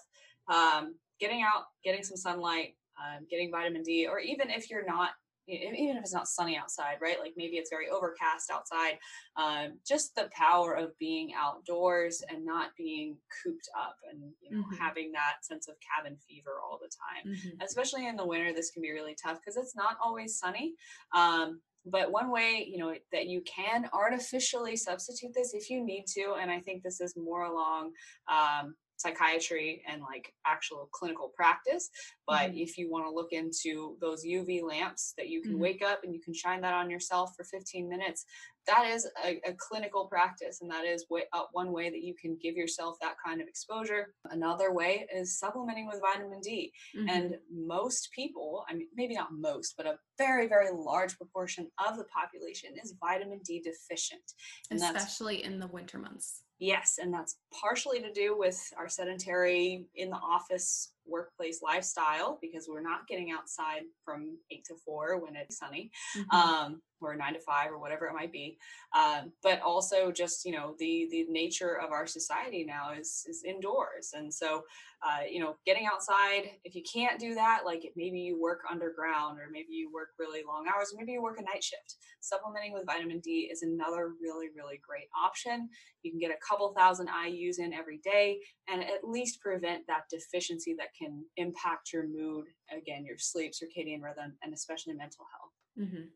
um, getting out, getting some sunlight, um, getting vitamin D, or even if you're not even if it's not sunny outside, right? Like maybe it's very overcast outside. Um, just the power of being outdoors and not being cooped up and you know mm-hmm. having that sense of cabin fever all the time. Mm-hmm. Especially in the winter, this can be really tough because it's not always sunny. Um, but one way you know that you can artificially substitute this if you need to and i think this is more along um, psychiatry and like actual clinical practice. But mm-hmm. if you want to look into those UV lamps that you can mm-hmm. wake up and you can shine that on yourself for 15 minutes, that is a, a clinical practice. And that is way, uh, one way that you can give yourself that kind of exposure. Another way is supplementing with vitamin D. Mm-hmm. And most people, I mean, maybe not most, but a very, very large proportion of the population is vitamin D deficient. And Especially in the winter months. Yes, and that's partially to do with our sedentary in the office workplace lifestyle because we're not getting outside from eight to four when it's sunny. Mm-hmm. Um, or nine to five or whatever it might be um, but also just you know the the nature of our society now is is indoors and so uh, you know getting outside if you can't do that like maybe you work underground or maybe you work really long hours maybe you work a night shift. Supplementing with vitamin d is another really really great option. You can get a couple thousand ius in every day and at least prevent that deficiency that can impact your mood again your sleep circadian rhythm and especially mental health. Mm-hmm.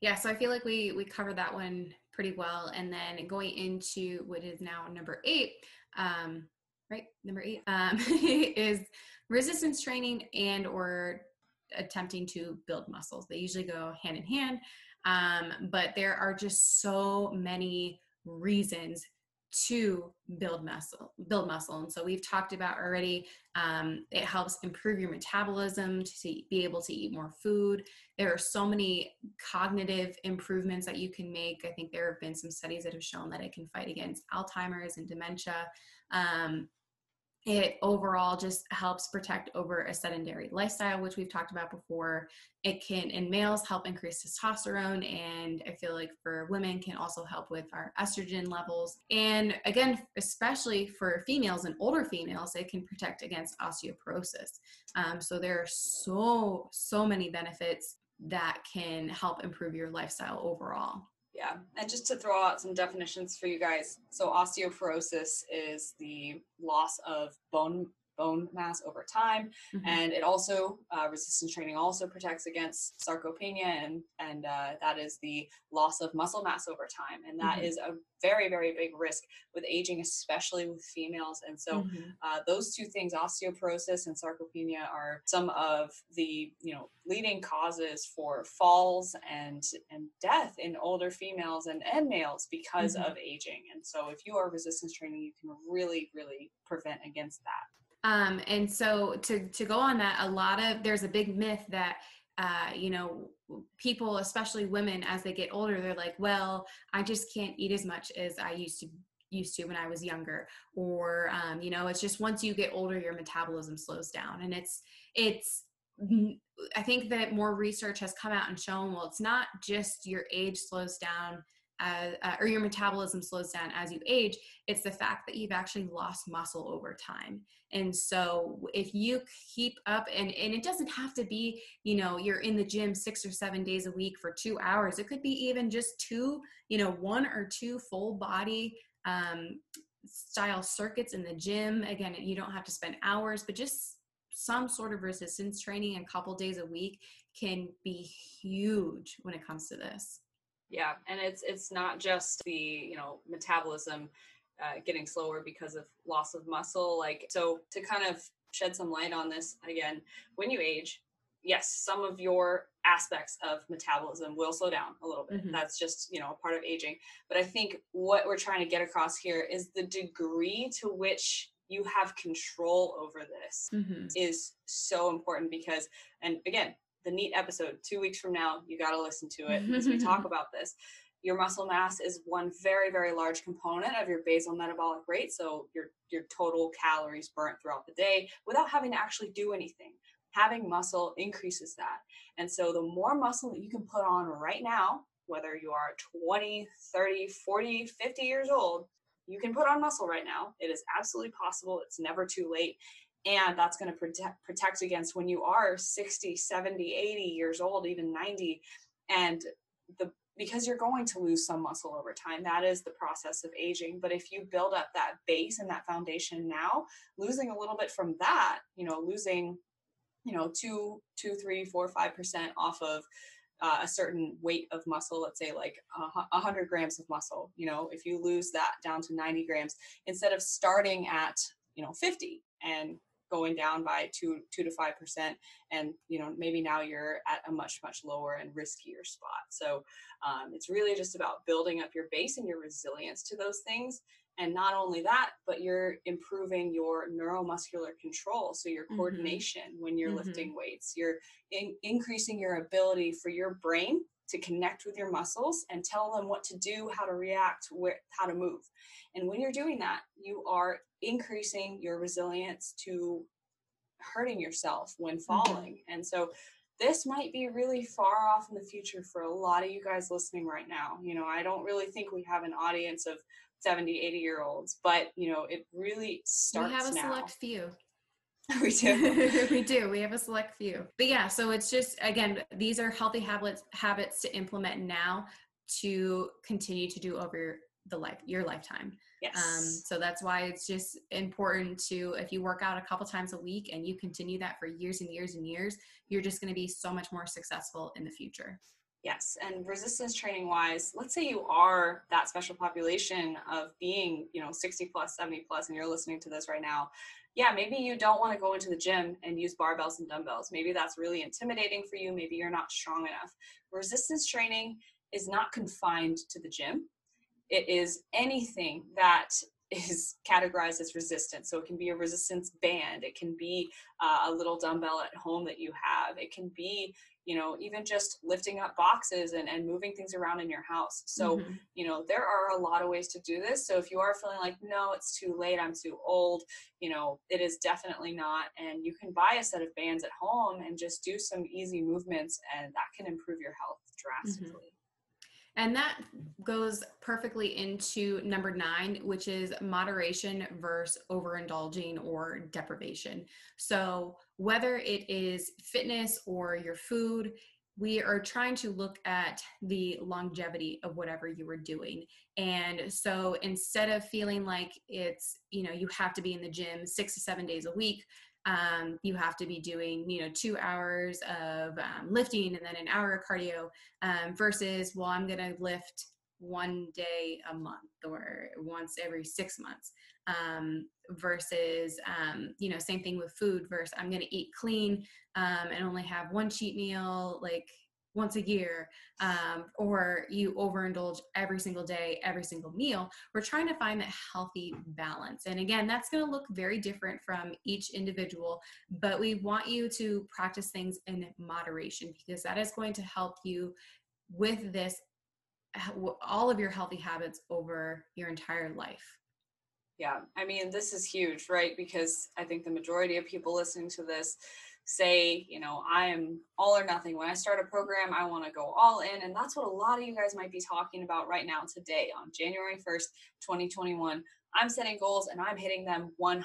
Yeah so i feel like we we covered that one pretty well and then going into what is now number eight um right number eight um is resistance training and or attempting to build muscles. They usually go hand in hand um, but there are just so many reasons to build muscle build muscle. And so we've talked about already um, it helps improve your metabolism to be able to eat more food. There are so many cognitive improvements that you can make. I think there have been some studies that have shown that it can fight against alzheimer's and dementia. Um, it overall just helps protect over a sedentary lifestyle which we've talked about before. It can in males help increase testosterone and i feel like for women can also help with our estrogen levels. And again especially for females and older females it can protect against osteoporosis. Um, so there are so so many benefits that can help improve your lifestyle overall yeah, and just to throw out some definitions for you guys. So osteoporosis is the loss of bone bone mass over time mm-hmm. and it also uh, resistance training also protects against sarcopenia and and uh, that is the loss of muscle mass over time and that mm-hmm. is a very very big risk with aging especially with females and so mm-hmm. uh, those two things osteoporosis and sarcopenia are some of the you know leading causes for falls and and death in older females and, and males because mm-hmm. of aging and so if you are resistance training you can really really prevent against that um, and so to to go on that, a lot of there's a big myth that uh, you know, people, especially women, as they get older, they're like, well, I just can't eat as much as I used to used to when I was younger, or um, you know, it's just once you get older, your metabolism slows down, and it's it's. I think that more research has come out and shown well, it's not just your age slows down uh, or your metabolism slows down as you age it's the fact that you've actually lost muscle over time. And so if you keep up and and it doesn't have to be you know you're in the gym six or seven days a week for two hours. It could be even just two you know one or two full body um, style circuits in the gym. Again you don't have to spend hours but just some sort of resistance training a couple days a week can be huge when it comes to this yeah, and it's it's not just the you know metabolism uh, getting slower because of loss of muscle. Like so, to kind of shed some light on this again, when you age, yes, some of your aspects of metabolism will slow down a little bit. Mm-hmm. That's just, you know, a part of aging. But I think what we're trying to get across here is the degree to which you have control over this mm-hmm. is so important because and again, the NEAT episode two weeks from now. You got to listen to it as we talk about this. Your muscle mass is one very, very large component of your basal metabolic rate. So your your total calories burnt throughout the day without having to actually do anything. Having muscle increases that. And so the more muscle that you can put on right now, whether you are 20, 30, 40, 50 years old, you can put on muscle right now. It is absolutely possible. It's never too late and that's going to protect protect against when you are 60 70 80 years old even 90 and the because you're going to lose some muscle over time that is the process of aging. But if you build up that base and that foundation now losing a little bit from that you know losing you know two two three four five percent off of uh, a certain weight of muscle let's say like a 100 grams of muscle you know if you lose that down to 90 grams instead of starting at you know 50 and going down by two two to five percent and you know maybe now you're at a much much lower and riskier spot so um, it's really just about building up your base and your resilience to those things and not only that but you're improving your neuromuscular control so your mm-hmm. coordination mm-hmm. when you're mm-hmm. lifting weights you're in- increasing your ability for your brain to connect with your muscles and tell them what to do how to react where how to move and when you're doing that you are increasing your resilience to hurting yourself when mm-hmm. falling. Mm-hmm. And so this might be really far off in the future for a lot of you guys listening right now. You know, I don't really think we have an audience of 70, 80 year olds, but you know, it really starts. We have a now. select few. we do. we do. We have a select few. But yeah, so it's just again, these are healthy habits habits to implement now to continue to do over the life your lifetime. Um, yes. Um, so that's why it's just important to if you work out a couple times a week and you continue that for years and years and years, you're just going to be so much more successful in the future. Yes, and resistance training wise, let's say you are that special population of being, you know, 60 plus, 70 plus, and you're listening to this right now. Yeah, maybe you don't want to go into the gym and use barbells and dumbbells. Maybe that's really intimidating for you. Maybe you're not strong enough. Resistance training is not confined to the gym it is anything that is categorized as resistance. So it can be a resistance band, it can be uh, a little dumbbell at home that you have, it can be, you know, even just lifting up boxes and, and moving things around in your house. So, mm-hmm. you know, there are a lot of ways to do this. So if you are feeling like, no, it's too late, I'm too old, you know, it is definitely not. And you can buy a set of bands at home and just do some easy movements, and that can improve your health mm-hmm. drastically. Mm-hmm. And that goes perfectly into number nine, which is moderation versus overindulging or deprivation. So, whether it is fitness or your food, we are trying to look at the longevity of whatever you are doing. And so instead of feeling like it's, you know, you have to be in the gym six to seven days a week, um, you have to be doing you know two hours of um, lifting and then an hour of cardio um, versus well i'm going to lift one day a month or once every six months um, versus um, you know same thing with food versus i'm going to eat clean um, and only have one cheat meal like once a year um, or you overindulge every single day every single meal we're trying to find that healthy balance. And again that's going to look very different from each individual but we want you to practice things in moderation because that is going to help you with this all of your healthy habits over your entire life. Yeah i mean this is huge right? Because i think the majority of people listening to this say, you know, I am all or nothing. When I start a program, I want to go all in. And that's what a lot of you guys might be talking about right now today on January 1st, 2021. I'm setting goals and I'm hitting them 100%.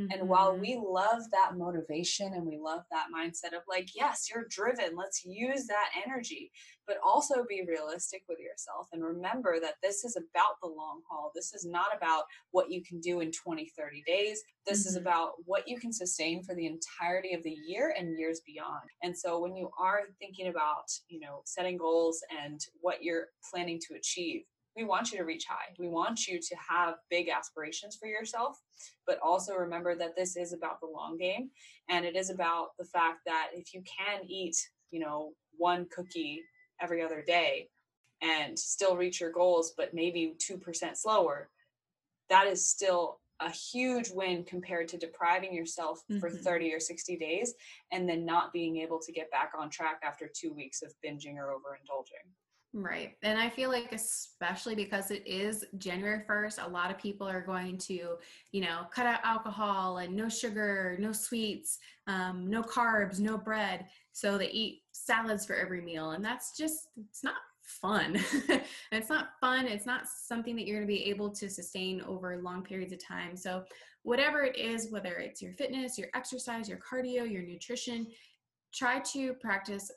Mm-hmm. And while mm-hmm. we love that motivation and we love that mindset of like, yes, you're driven, let's use that energy, but also be realistic with yourself and remember that this is about the long haul. This is not about what you can do in 20, 30 days. This mm-hmm. is about what you can sustain for the entirety of the year and years beyond. And so when you are thinking about, you know, setting goals and what you're planning to achieve, we want you to reach high. We want you to have big aspirations for yourself, but also remember that this is about the long game. And it is about the fact that if you can eat, you know, one cookie every other day and still reach your goals, but maybe 2% slower, that is still a huge win compared to depriving yourself mm-hmm. for 30 or 60 days and then not being able to get back on track after two weeks of binging or overindulging. Right. And I feel like, especially because it is January 1st, a lot of people are going to, you know, cut out alcohol and no sugar, no sweets, um, no carbs, no bread. So they eat salads for every meal. And that's just, it's not fun. it's not fun. It's not something that you're going to be able to sustain over long periods of time. So, whatever it is, whether it's your fitness, your exercise, your cardio, your nutrition, try to practice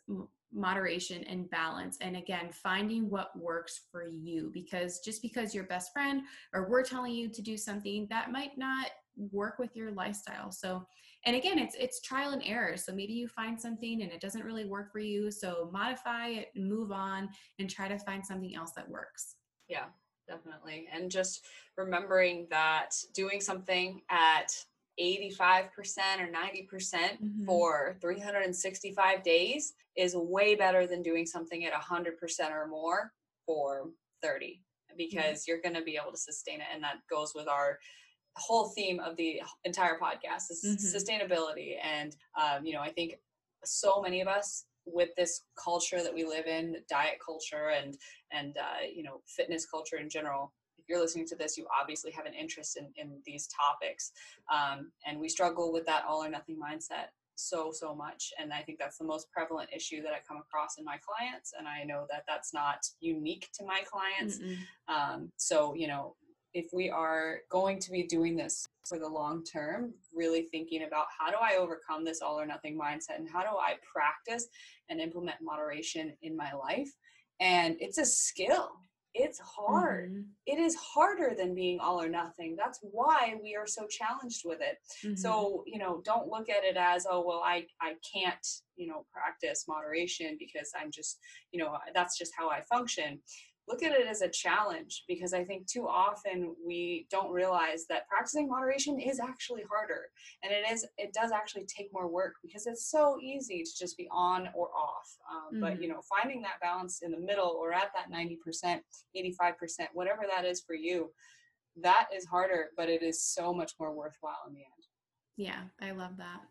moderation and balance and again finding what works for you because just because your best friend or we're telling you to do something that might not work with your lifestyle. So and again it's it's trial and error. So maybe you find something and it doesn't really work for you so modify it move on and try to find something else that works. Yeah definitely. And just remembering that doing something at 85% or 90% mm hmm for 365 days is way better than doing something at 100% or more for 30 because mm-hmm. you're going to be able to sustain it and that goes with our whole theme of the entire podcast is mm-hmm. sustainability and um, you know i think so many of us with this culture that we live in diet culture and and uh, you know fitness culture in general you're listening to this, you obviously have an interest in, in these topics. Um, and we struggle with that all or nothing mindset so, so much. And I think that's the most prevalent issue that I come across in my clients. And I know that that's not unique to my clients. Um, so, you know, if we are going to be doing this for the long term, really thinking about how do I overcome this all or nothing mindset and how do I practice and implement moderation in my life? And it's a skill it's hard. Mm-hmm. It is harder than being all or nothing. That's why we are so challenged with it. Mm-hmm. So, you know, don't look at it as, oh, well, I, I can't, you know, practice moderation because I'm just, you know, that's just how I function look at it as a challenge because I think too often we don't realize that practicing moderation is actually harder and it is it does actually take more work because it's so easy to just be on or off um, mm-hmm. but you know finding that balance in the middle or at that 90% 85% whatever that is for you that is harder but it is so much more worthwhile in the end yeah I love that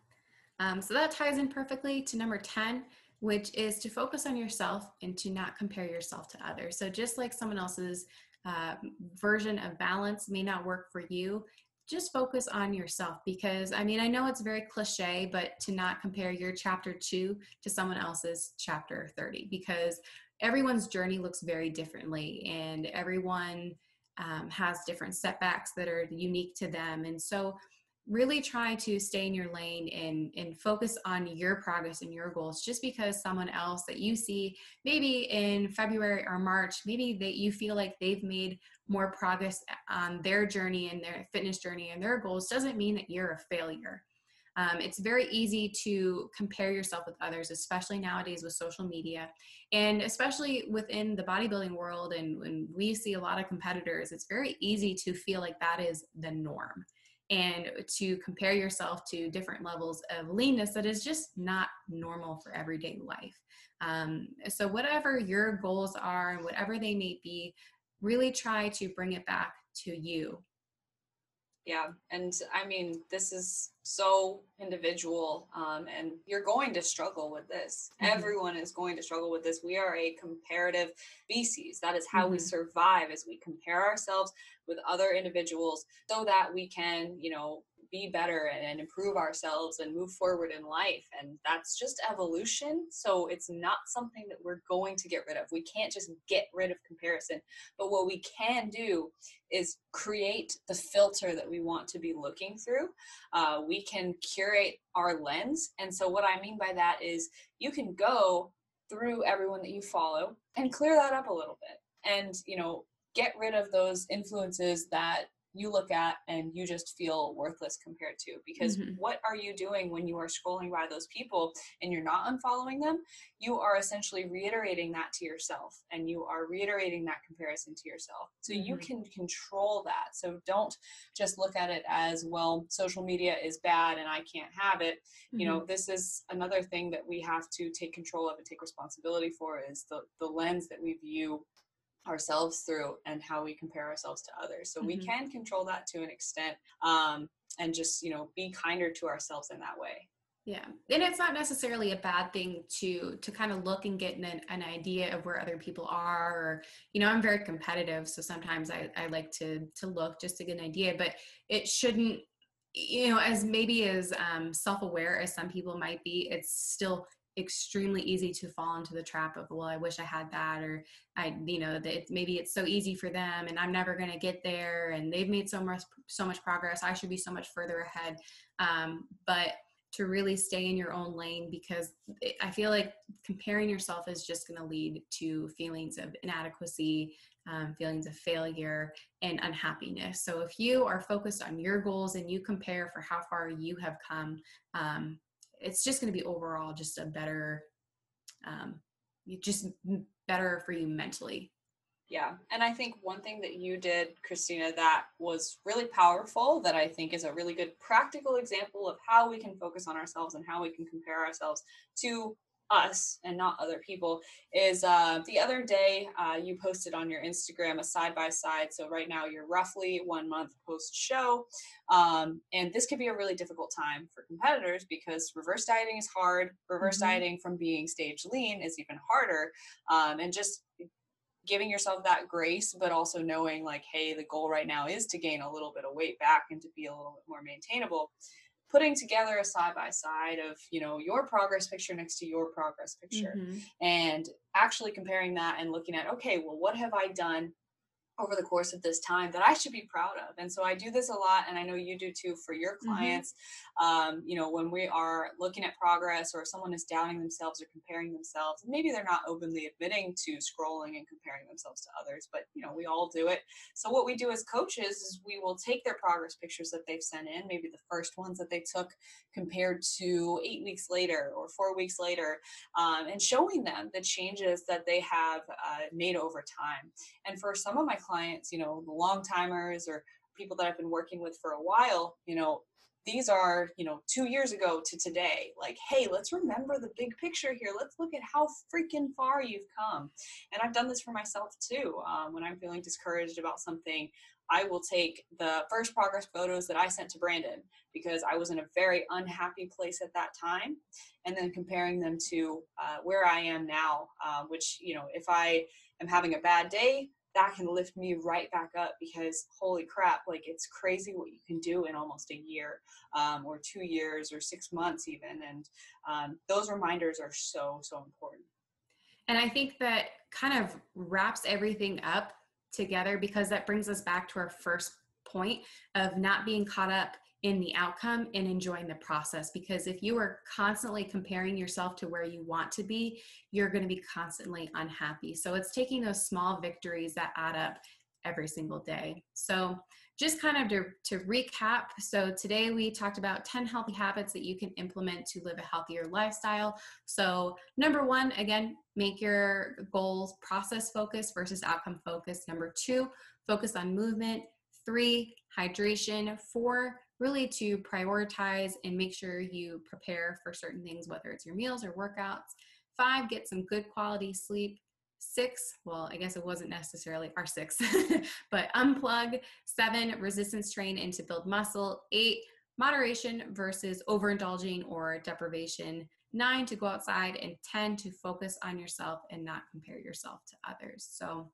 um, so that ties in perfectly to number 10 which is to focus on yourself and to not compare yourself to others. So, just like someone else's uh, version of balance may not work for you, just focus on yourself because I mean, I know it's very cliche, but to not compare your chapter two to someone else's chapter 30 because everyone's journey looks very differently and everyone um, has different setbacks that are unique to them. And so, really try to stay in your lane and and focus on your progress and your goals just because someone else that you see maybe in february or march maybe that you feel like they've made more progress on their journey and their fitness journey and their goals doesn't mean that you're a failure um, it's very easy to compare yourself with others, especially nowadays with social media, and especially within the bodybuilding world. And when we see a lot of competitors, it's very easy to feel like that is the norm. And to compare yourself to different levels of leanness that is just not normal for everyday life. Um, so, whatever your goals are and whatever they may be, really try to bring it back to you yeah and i mean this is so individual um, and you're going to struggle with this mm-hmm. everyone is going to struggle with this we are a comparative species that is how mm-hmm. we survive as we compare ourselves with other individuals so that we can you know be better and improve ourselves and move forward in life. And that's just evolution. So it's not something that we're going to get rid of. We can't just get rid of comparison. But what we can do is create the filter that we want to be looking through. Uh, we can curate our lens. And so, what I mean by that is you can go through everyone that you follow and clear that up a little bit and you know get rid of those influences that you look at and you just feel worthless compared to because mm-hmm. what are you doing when you are scrolling by those people and you're not unfollowing them you are essentially reiterating that to yourself and you are reiterating that comparison to yourself so mm-hmm. you can control that so don't just look at it as well social media is bad and i can't have it mm-hmm. you know mm-hmm. this is another thing that we have to take control of and take responsibility for is the, the lens that we view ourselves through and how we compare ourselves to others. So mm-hmm. we can control that to an extent um, and just, you know, be kinder to ourselves in that way. Yeah. And it's not necessarily a bad thing to to kind of look and get an, an idea of where other people are or you know, I'm very competitive, so sometimes I, I like to to look just to get an idea, but it shouldn't you know, as maybe as um, self-aware as some people might be, it's still extremely easy to fall into the trap of well i wish i had that or i you know that maybe it's so easy for them and i'm never going to get there and they've made so much so much progress i should be so much further ahead. Um, but to really stay in your own lane because i feel like comparing yourself is just going to lead to feelings of inadequacy um, feelings of failure and unhappiness. So if you are focused on your goals and you compare for how far you have come um, it's just going to be overall just a better um just better for you mentally. Yeah and i think one thing that you did christina that was really powerful that i think is a really good practical example of how we can focus on ourselves and how we can compare ourselves to us and not other people is uh, the other day uh, you posted on your instagram a side by side so right now you're roughly one month post show um, and this could be a really difficult time for competitors because reverse dieting is hard. Reverse mm-hmm. dieting from being stage lean is even harder um, and just giving yourself that grace but also knowing like hey the goal right now is to gain a little bit of weight back and to be a little bit more maintainable putting together a side by side of you know your progress picture next to your progress picture mm-hmm. and actually comparing that and looking at okay well what have i done over the course of this time that I should be proud of. And so I do this a lot, and I know you do too for your mm-hmm. clients. Mm-hmm. Um, you know, when we are looking at progress or someone is doubting themselves or comparing themselves, maybe they're not openly admitting to scrolling and comparing themselves to others, but you know, we all do it. So what we do as coaches is we will take their progress pictures that they've sent in, maybe the first ones that they took compared to eight weeks later or four weeks later, um, and showing them the changes that they have uh, made over time. And for some of my clients, you know, the long timers or people that I've been working with for a while, you know, these are, you know, two years ago to today. Like, hey, let's remember the big picture here. Let's look at how freaking far you've come. And I've done this for myself too. Um, when I'm feeling discouraged about something, I will take the first progress photos that I sent to Brandon because I was in a very unhappy place at that time, and then comparing them to uh, where I am now, uh, which, you know, if I am having a bad day, that can lift me right back up because holy crap like it's crazy what you can do in almost a year um, or two years or six months even and um, those reminders are so so important. And i think that kind of wraps everything up together because that brings us back to our first point of not being caught up in the outcome and enjoying the process because if you are constantly comparing yourself to where you want to be you're going to be constantly unhappy. So it's taking those small victories that add up every single day. So just kind of to, to recap so today we talked about 10 healthy habits that you can implement to live a healthier lifestyle. So number one again make your goals process focused versus outcome focused. Number two focus on movement. Three hydration. Four really to prioritize and make sure you prepare for certain things, whether it's your meals or workouts. Five, get some good quality sleep. Six, well, I guess it wasn't necessarily our six, but unplug. Seven, resistance train and to build muscle. Eight, moderation versus overindulging or deprivation. Nine, to go outside. And 10, to focus on yourself and not compare yourself to others. So,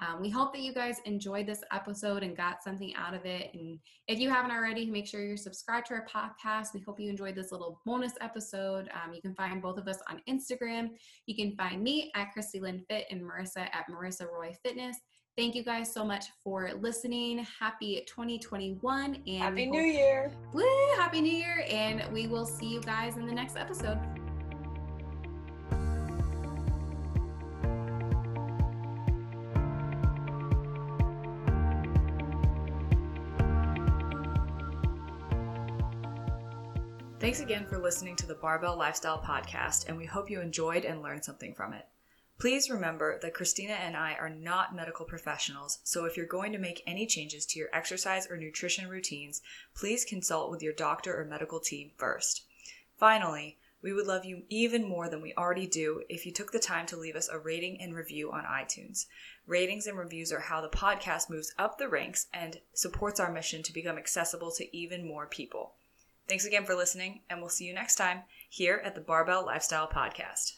um, we hope that you guys enjoyed this episode and got something out of it. And if you haven't already, make sure you're subscribed to our podcast. We hope you enjoyed this little bonus episode. Um, you can find both of us on Instagram. You can find me at Christy Lynn Fit and Marissa at Marissa Roy Fitness. Thank you guys so much for listening. Happy 2021 and Happy New Year. Woo, Happy New Year. And we will see you guys in the next episode. Thanks again for listening to the Barbell Lifestyle Podcast, and we hope you enjoyed and learned something from it. Please remember that Christina and I are not medical professionals, so if you're going to make any changes to your exercise or nutrition routines, please consult with your doctor or medical team first. Finally, we would love you even more than we already do if you took the time to leave us a rating and review on iTunes. Ratings and reviews are how the podcast moves up the ranks and supports our mission to become accessible to even more people. Thanks again for listening, and we'll see you next time here at the Barbell Lifestyle Podcast.